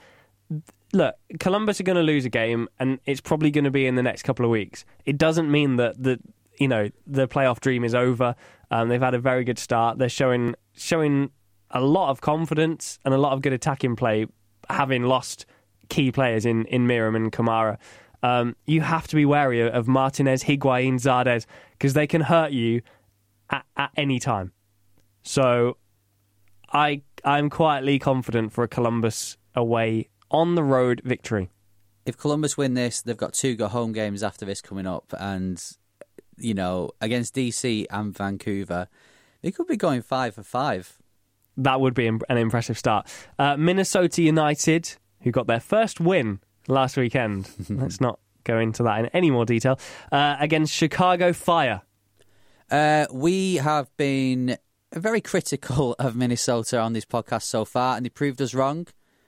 Look, Columbus are going to lose a game, and it's probably going to be in the next couple of weeks. It doesn't mean that the you know the playoff dream is over. Um, they've had a very good start. They're showing showing a lot of confidence and a lot of good attacking play, having lost key players in in Meram and Kamara. Um, you have to be wary of Martinez, Higuain, Zardes because they can hurt you at, at any time. So I I'm quietly confident for a Columbus away on the road victory.
If Columbus win this, they've got two go home games after this coming up, and you know against DC and Vancouver, they could be going five for five.
That would be an impressive start. Uh, Minnesota United, who got their first win last weekend. Let's not go into that in any more detail. Uh, against Chicago Fire.
Uh, we have been very critical of Minnesota on this podcast so far, and they proved us wrong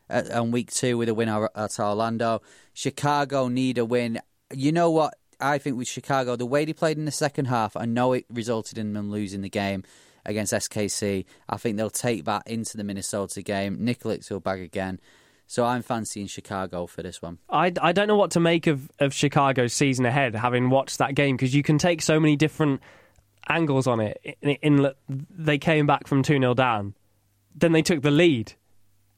at, on week two with a win at Orlando. Chicago need a win. You know what? I think with Chicago, the way they played in the second half, I know it resulted in them losing the game against SKC. I think they'll take that into the Minnesota game. Nikolic will bag again. So I'm fancying Chicago for this one.
I, I don't know what to make of, of Chicago's season ahead, having watched that game, because you can take so many different angles on it. In, in, they came back from 2 0 down, then they took the lead,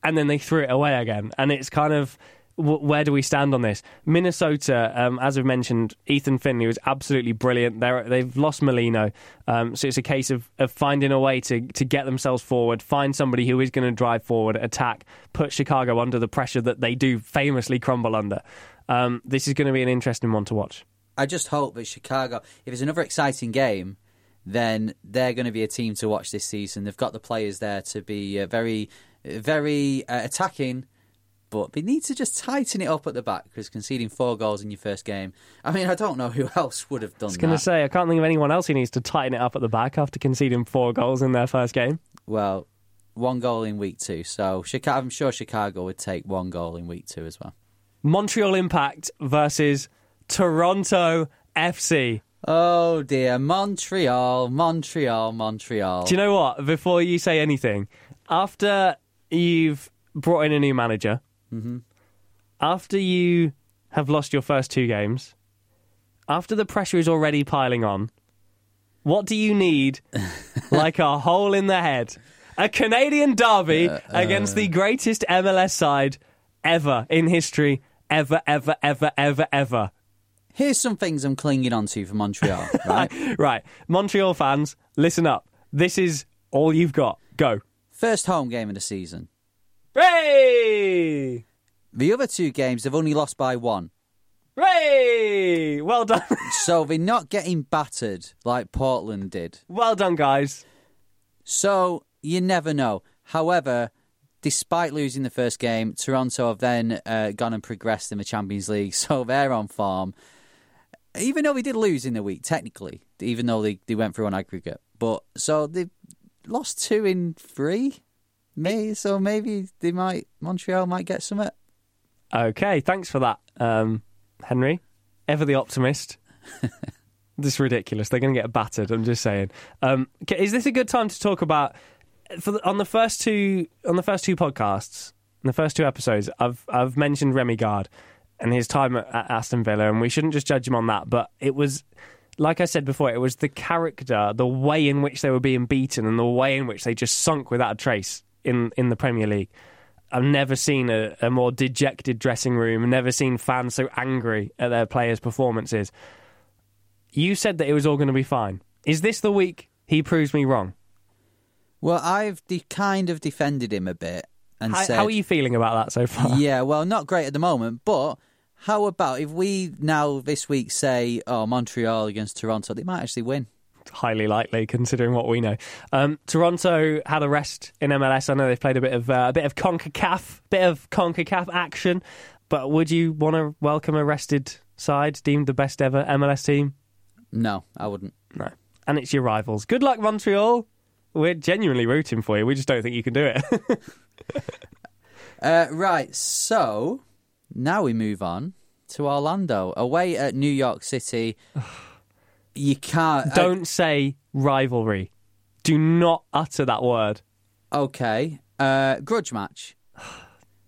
and then they threw it away again. And it's kind of where do we stand on this? Minnesota, um, as we've mentioned, Ethan Finlay was absolutely brilliant. They're, they've lost Molino, um, so it's a case of, of finding a way to, to get themselves forward, find somebody who is going to drive forward, attack, put Chicago under the pressure that they do famously crumble under. Um, this is going to be an interesting one to watch.
I just hope that Chicago, if it's another exciting game, then they're going to be a team to watch this season. They've got the players there to be uh, very, very uh, attacking, but they need to just tighten it up at the back because conceding four goals in your first game. I mean, I don't know who else would have done
I was going to say, I can't think of anyone else who needs to tighten it up at the back after conceding four goals in their first game.
Well, one goal in week two, so Chicago, I'm sure Chicago would take one goal in week two as well.
Montreal Impact versus Toronto FC.
Oh dear, Montreal, Montreal, Montreal.
Do you know what? Before you say anything, after you've brought in a new manager, mm-hmm. after you have lost your first two games, after the pressure is already piling on, what do you need like a hole in the head? A Canadian derby uh, against the greatest MLS side ever in history, ever, ever, ever, ever, ever.
Here's some things I'm clinging on to for Montreal, right?
Right, Montreal fans, listen up. This is all you've got. Go.
First home game of the season.
Ray!
The other two games they've only lost by one.
Ray! Well done.
So they're not getting battered like Portland did.
well done, guys.
So you never know. However, despite losing the first game, Toronto have then uh, gone and progressed in the Champions League, so they're on form. Even though they did lose in the week, technically, even though they, they went through on aggregate. But so they lost two in three. Me, so maybe they might Montreal might get some. It.
Okay, thanks for that, um, Henry. Ever the optimist. this is ridiculous. They're going to get battered. I'm just saying. Um, is this a good time to talk about for the, on the first two on the first two podcasts, in the first two episodes? I've I've mentioned Rémi Garde and his time at, at Aston Villa, and we shouldn't just judge him on that. But it was. Like I said before, it was the character, the way in which they were being beaten, and the way in which they just sunk without a trace in, in the Premier League. I've never seen a, a more dejected dressing room, never seen fans so angry at their players' performances. You said that it was all going to be fine. Is this the week he proves me wrong?
Well, I've de- kind of defended him a bit and
How,
said,
how are you feeling about that so far?
Yeah, well, not great at the moment, but how about if we now this week say, oh, Montreal against Toronto, they might actually win.
Highly likely, considering what we know. Um, Toronto had a rest in MLS. I know they've played a bit of uh, a bit of Concacaf, bit of Concacaf action. But would you want to welcome a rested side deemed the best ever MLS team?
No, I wouldn't.
No. and it's your rivals. Good luck, Montreal. We're genuinely rooting for you. We just don't think you can do it.
Uh, right, so now we move on to Orlando. Away at New York City. You can't. uh,
don't say rivalry. Do not utter that word.
okay. Uh, grudge match.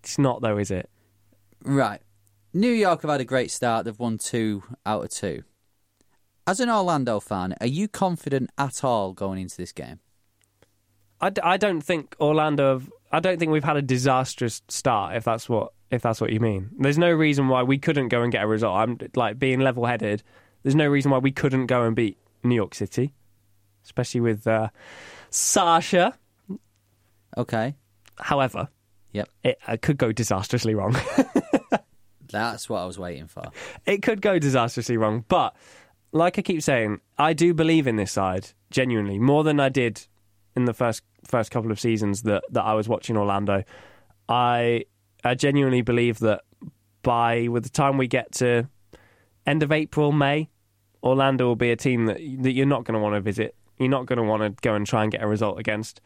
It's not, though, is it?
Right. New York have had a great start. They've won two out of two. As an Orlando fan, are you confident at all going into this game?
I, d- I don't think Orlando. Have, I don't think we've had a disastrous start. If that's what if that's what you mean. There's no reason why we couldn't go and get a result. I'm like being level headed. There's no reason why we couldn't go and beat New York City, especially with uh, Sacha.
Okay.
However,
Yep.
it, it could go disastrously wrong.
That's what I was waiting for.
it could go disastrously wrong. But like I keep saying, I do believe in this side genuinely more than I did in the first first couple of seasons that, that I was watching Orlando. I I genuinely believe that by with the time we get to end of April, May, Orlando will be a team that that you're not going to want to visit. You're not going to want to go and try and get a result against.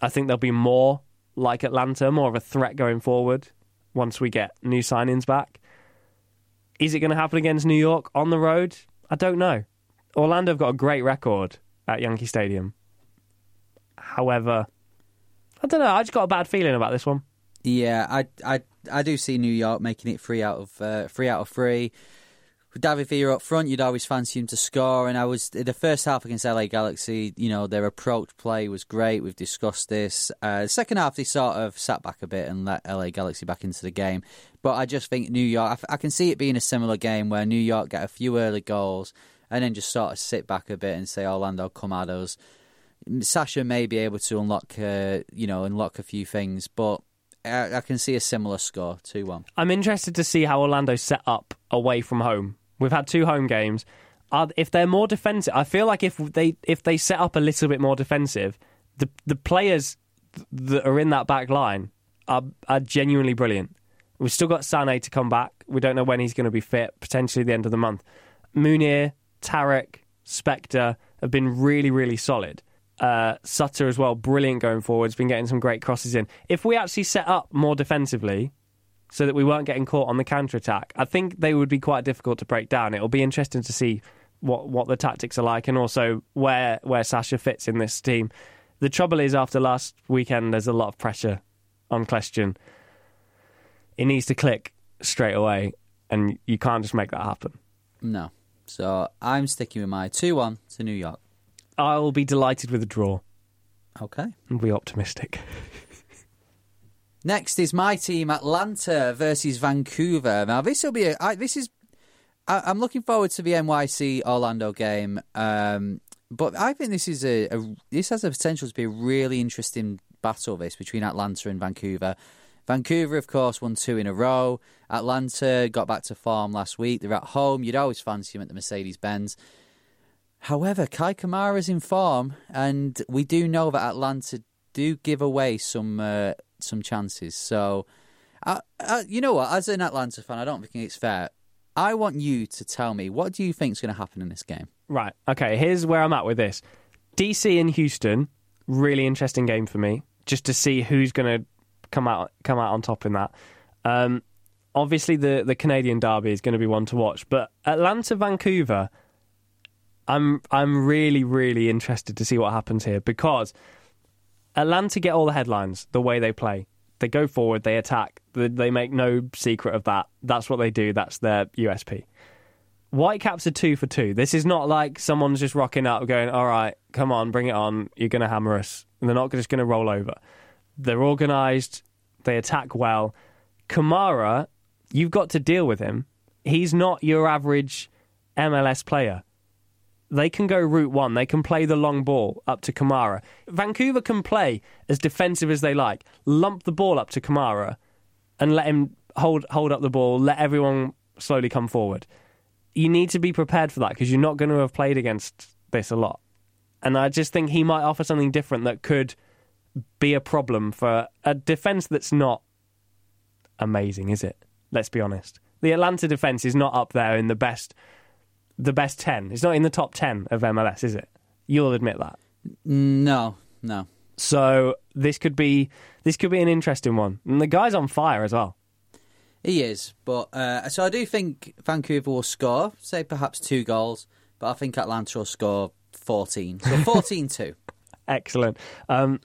I think there'll be more like Atlanta, more of a threat going forward once we get new signings back. Is it going to happen against New York on the road? I don't know. Orlando have got a great record at Yankee Stadium. However, I don't know. I just got a bad feeling about this one.
Yeah, I, I, I do see New York making it three out of uh, three out of three. With David Villa up front, you'd always fancy him to score. And I was the first half against LA Galaxy. You know their approach play was great. We've discussed this. Uh, the second half, they sort of sat back a bit and let LA Galaxy back into the game. But I just think New York. I, can see it being a similar game where New York get a few early goals and then just sort of sit back a bit and say Orlando come at us. Sacha may be able to unlock, uh, you know, unlock a few things, but I, I can see a similar score, two one.
I'm interested to see how Orlando set up away from home. We've had two home games. Are, if they're more defensive, I feel like if they if they set up a little bit more defensive, the the players that are in that back line are are genuinely brilliant. We've still got Sane to come back. We don't know when he's going to be fit. Potentially the end of the month. Munir, Tarek, Spector have been really really solid. Uh, Sutter as well, brilliant going forwards. Been getting some great crosses in. If we actually set up more defensively, so that we weren't getting caught on the counter attack. I think they would be quite difficult to break down. It'll be interesting to see what what the tactics are like and also where where Sacha fits in this team. The trouble is after last weekend there's a lot of pressure on question. It needs to click straight away and you can't just make that happen.
No. So I'm sticking with my 2 1 to New York.
I'll be delighted with a draw
Okay.
and be optimistic.
Next is my team, Atlanta versus Vancouver. Now this will be a. I, this is. I, I'm looking forward to the NYC Orlando game, um, but I think this is a, a. This has the potential to be a really interesting battle. This between Atlanta and Vancouver. Vancouver, of course, won two in a row. Atlanta got back to form last week. They're at home. You'd always fancy them at the Mercedes Benz. However, Kei Kamara's in form, and we do know that Atlanta do give away some uh, some chances. So, uh, uh, you know what? As an Atlanta fan, I don't think it's fair. I want you to tell me what do you think is going to happen in this game.
Right. Okay. Here's where I'm at with this. DC and Houston, really interesting game for me, just to see who's going to come out come out on top in that. Um, obviously, the the Canadian derby is going to be one to watch, but Atlanta Vancouver, I'm I'm really really interested to see what happens here because Atlanta get all the headlines the way they play. They go forward, they attack. They, make no secret of that. That's what they do. That's their USP. Whitecaps are two for two. This is not like someone's just rocking up going, all right, come on, bring it on. You're going to hammer us. And they're not just going to roll over. They're organised. They attack well. Kamara, you've got to deal with him. He's not your average MLS player. They can go route one. They can play the long ball up to Kamara. Vancouver can play as defensive as they like. Lump the ball up to Kamara and let him hold hold up the ball. Let everyone slowly come forward. You need to be prepared for that because you're not going to have played against this a lot. And I just think he might offer something different that could be a problem for a defense that's not amazing, is it? Let's be honest. The Atlanta defense is not up there in the best the best 10. It's not in the top 10 of MLS, is it? You'll admit that.
No, no.
So this could be this could be an interesting one. And the guy's on fire as well.
He is, but uh, so I do think Vancouver will score, say perhaps two goals, but I think Atlanta will score 14. So 14 2.
Excellent. Um,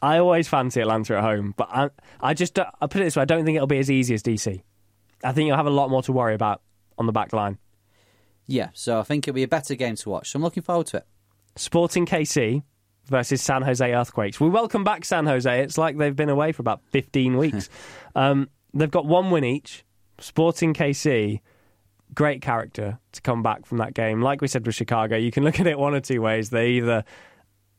I always fancy Atlanta at home, but I, I just I put it this way: I don't think it'll be as easy as DC. I think you'll have a lot more to worry about on the back line.
Yeah, so I think it'll be a better game to watch. So I'm looking forward to it.
Sporting KC versus San Jose Earthquakes. We welcome back San Jose. It's like they've been away for about 15 weeks. um, they've got one win each. Sporting KC, great character to come back from that game. Like we said with Chicago, you can look at it one or two ways. They either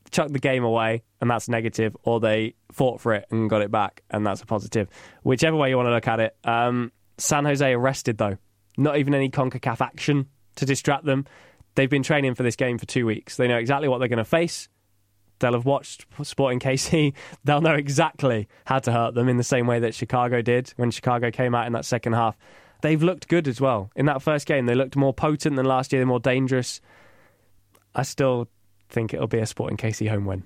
chucked the game away and that's negative, or they fought for it and got it back and that's a positive. Whichever way you want to look at it. Um, San Jose arrested though. Not even any CONCACAF action to distract them. They've been training for this game for two weeks. They know exactly what they're going to face. They'll have watched Sporting KC. They'll know exactly how to hurt them in the same way that Chicago did when Chicago came out in that second half. They've looked good as well. In that first game, they looked more potent than last year, they're more dangerous. I still think it'll be a Sporting KC home win.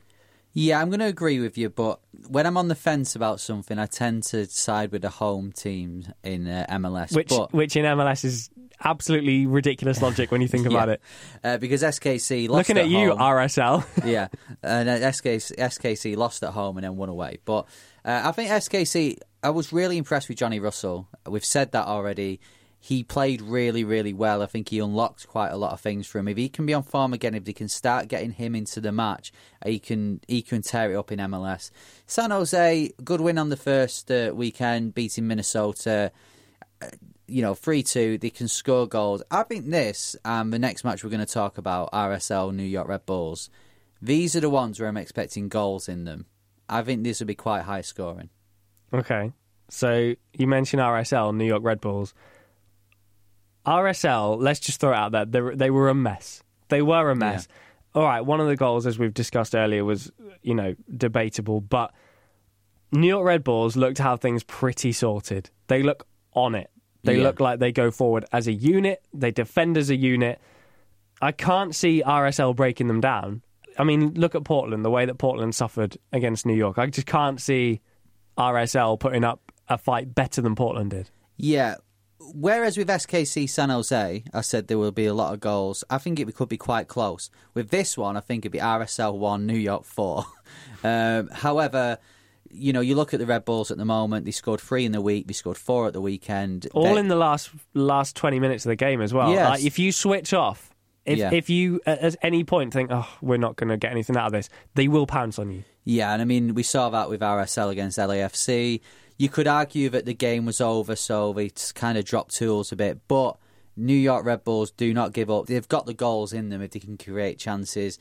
Yeah, I'm going to agree with you, but when I'm on the fence about something, I tend to side with the home team in uh, MLS.
Which,
but,
which in MLS is absolutely ridiculous logic when you think about
yeah,
it.
uh, because SKC lost
Looking at, you,
home.
RSL.
yeah, and uh, SKC, SKC lost at home and then won away. But uh, I think SKC, I was really impressed with Johnny Russell. We've said that already. He played really, really well. I think he unlocked quite a lot of things for him. If he can be on form again, if they can start getting him into the match, he can he can tear it up in MLS. San Jose, good win on the first uh, weekend, beating Minnesota. Uh, you know, 3 2, they can score goals. I think this and the next match we're going to talk about, RSL New York Red Bulls, these are the ones where I'm expecting goals in them. I think this will be quite high scoring.
Okay. So you mentioned RSL, New York Red Bulls. RSL, let's just throw it out there. They, were- they were a mess. They were a mess. All right, one of the goals, as we've discussed earlier, was, you know, debatable, but New York Red Bulls look to have things pretty sorted. They look on it. They
Yeah.
look like they go forward as a unit, they defend as a unit. I can't see RSL breaking them down. I mean, look at Portland, the way that Portland suffered against New York. I just can't see RSL putting up a fight better than Portland did.
Yeah. Whereas with SKC San Jose, I said there will be a lot of goals. I think it could be quite close. With this one, I think it'd be RSL 1, New York 4. um, however, you know, you look at the Red Bulls at the moment, they scored three in the week, they scored four at the weekend.
All
They-
in the last last 20 minutes of the game as well.
Yes.
Like, if you switch off, if,
Yeah.
if you at at any point think, oh, we're not going to get anything out of this, they will pounce on you.
Yeah, and I mean, we saw that with RSL against LAFC. You could argue that the game was over, so they kind of dropped tools a bit. But New York Red Bulls do not give up. They've got the goals in them if they can create chances.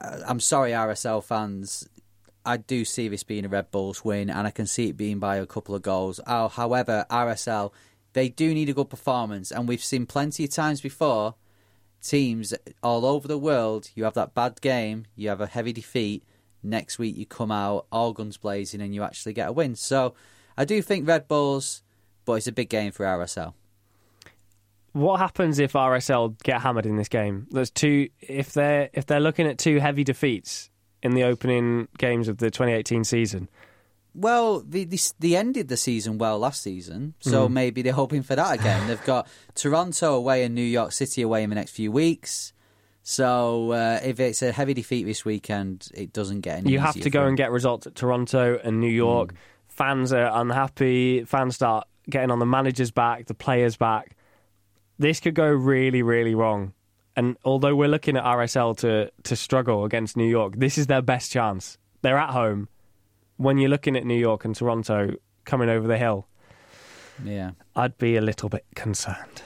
Uh, I'm sorry, RSL fans. I do see this being a Red Bulls win, and I can see it being by a couple of goals. Oh, however, RSL, they do need a good performance, and we've seen plenty of times before teams all over the world, you have that bad game, you have a heavy defeat. Next week, you come out all guns blazing and you actually get a win. So I do think Red Bulls, but it's a big game for RSL.
What happens if RSL get hammered in this game? There's two. If they're if they're looking at two heavy defeats in the opening games of the 2018 season,
Well, they, they, they ended the season well last season, so mm. maybe they're hoping for that again. They've got Toronto away and New York City away in the next few weeks. So uh, if it's a heavy defeat this weekend, it doesn't get any
you have to go and get results at Toronto and New York. Fans are unhappy. Fans start getting on the managers' back, the players' back. This could go really, really wrong. And although we're looking at RSL to to struggle against New York, this is their best chance. They're at home. When you're looking at New York and Toronto coming over the hill,
Yeah.
I'd be a little bit concerned.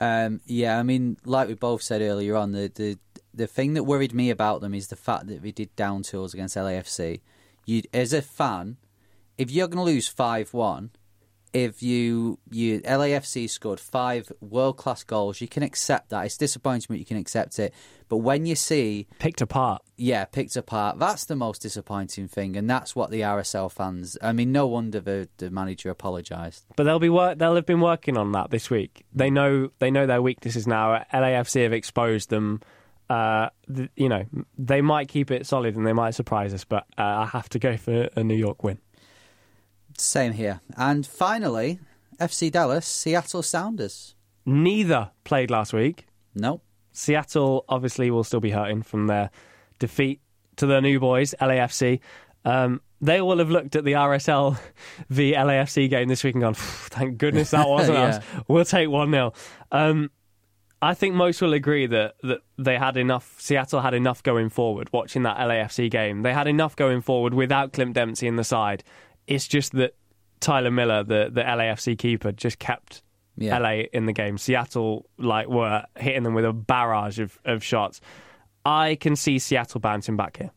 Um, yeah, I mean, like we both said earlier on, the, the the thing that worried me about them is the fact that they did down tools against LAFC. You, as a fan, if you're going to lose five one, if you you LAFC scored five world class goals, you can accept that. It's disappointing, but you can accept it. But when you see
Picked apart.
yeah, picked apart. That's the most disappointing thing, and that's what the RSL fans. I mean, no wonder the the manager apologised.
But they'll be wor- they'll have been working on that this week. They know they know their weaknesses now. LAFC have exposed them. uh, th- you know, they might keep it solid and they might surprise us, but uh, I have to go for a New York win.
Same here. And finally, FC Dallas, Seattle Sounders.
Neither played last week.
Nope.
Seattle obviously will still be hurting from their defeat to their new boys, LAFC. Um, they will have looked at the RSL v LAFC game this week and gone, thank goodness that wasn't
Yeah.
us. We'll take 1 0. Um, I think most will agree that, that they had enough, Seattle had enough going forward watching that LAFC game. They had enough going forward without Clint Dempsey in the side. It's just that Tyler Miller, the, the LAFC keeper, just kept
Yeah.
LA in the game. Seattle like were hitting them with a barrage of, of shots. I can see Seattle bouncing back here.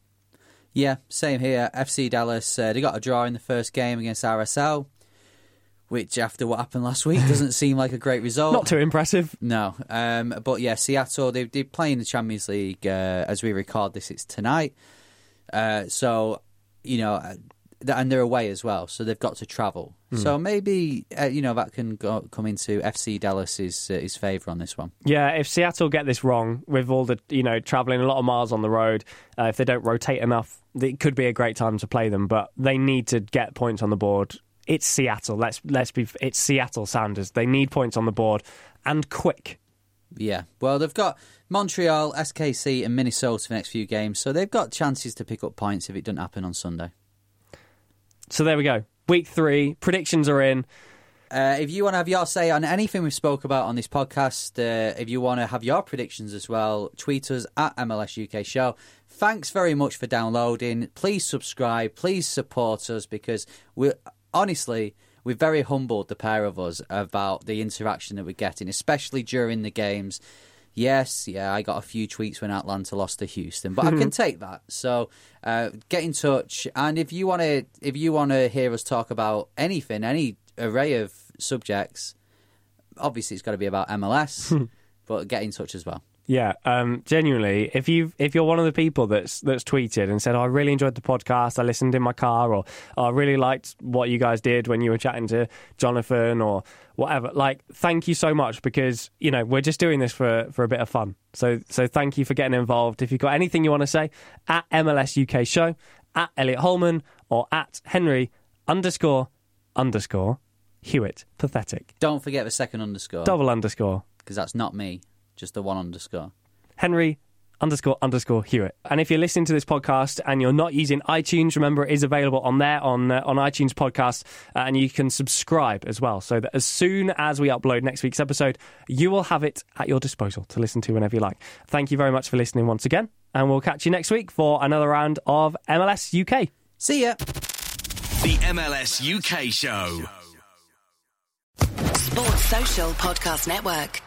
Yeah, same here. FC Dallas, uh, they got a draw in the first game against RSL, which, after what happened last week, doesn't seem like a great result.
Not too impressive.
No, um, but yeah, Seattle they they play in the Champions League uh, as we record this. It's tonight, uh, so you know, and they're away as well, so they've got to travel. So maybe uh, you know that can go, come into FC Dallas's uh, his favour on this one.
Yeah, if Seattle get this wrong with all the you know traveling a lot of miles on the road, uh, if they don't rotate enough, it could be a great time to play them. But they need to get points on the board. It's Seattle. Let's let's be. It's Seattle Sounders. They need points on the board and quick.
Yeah, well, they've got Montreal, SKC, and Minnesota for the next few games, so they've got chances to pick up points if it doesn't happen on Sunday.
So there we go. Week three predictions are in.
Uh, if you want to have your say on anything we've spoke about on this podcast, uh, if you want to have your predictions as well, tweet us at MLS UK Show. Thanks very much for downloading. Please subscribe. Please support us because we honestly we're very humbled, the pair of us, about the interaction that we're getting, especially during the games. Yes, yeah, I got a few tweets when Atlanta lost to Houston, but I can take that. So uh, get in touch, and if you want to, if you want to hear us talk about anything, any array of subjects, obviously it's got to be about MLS, but get in touch as well.
Yeah, um, genuinely, if you if you're one of the people that's that's tweeted and said, oh, "I really enjoyed the podcast. I listened in my car," or oh, "I really liked what you guys did when you were chatting to Jonathan," or whatever, like, thank you so much because you know we're just doing this for for a bit of fun. So so thank you for getting involved. If you've got anything you want to say, at MLS UK Show, at Elliot Holman, or at Henry underscore underscore Hewitt. Pathetic.
Don't forget the second underscore
Double underscore.
because that's not me, just the one underscore.
Henry underscore underscore Hewitt. And if you're listening to this podcast and you're not using iTunes, remember it is available on there on uh, on iTunes podcast, uh, and you can subscribe as well, so that as soon as we upload next week's episode, you will have it at your disposal to listen to whenever you like. Thank you very much for listening once again, and we'll catch you next week for another round of MLS UK.
See ya.
The MLS UK Show.
Sports Social Podcast Network.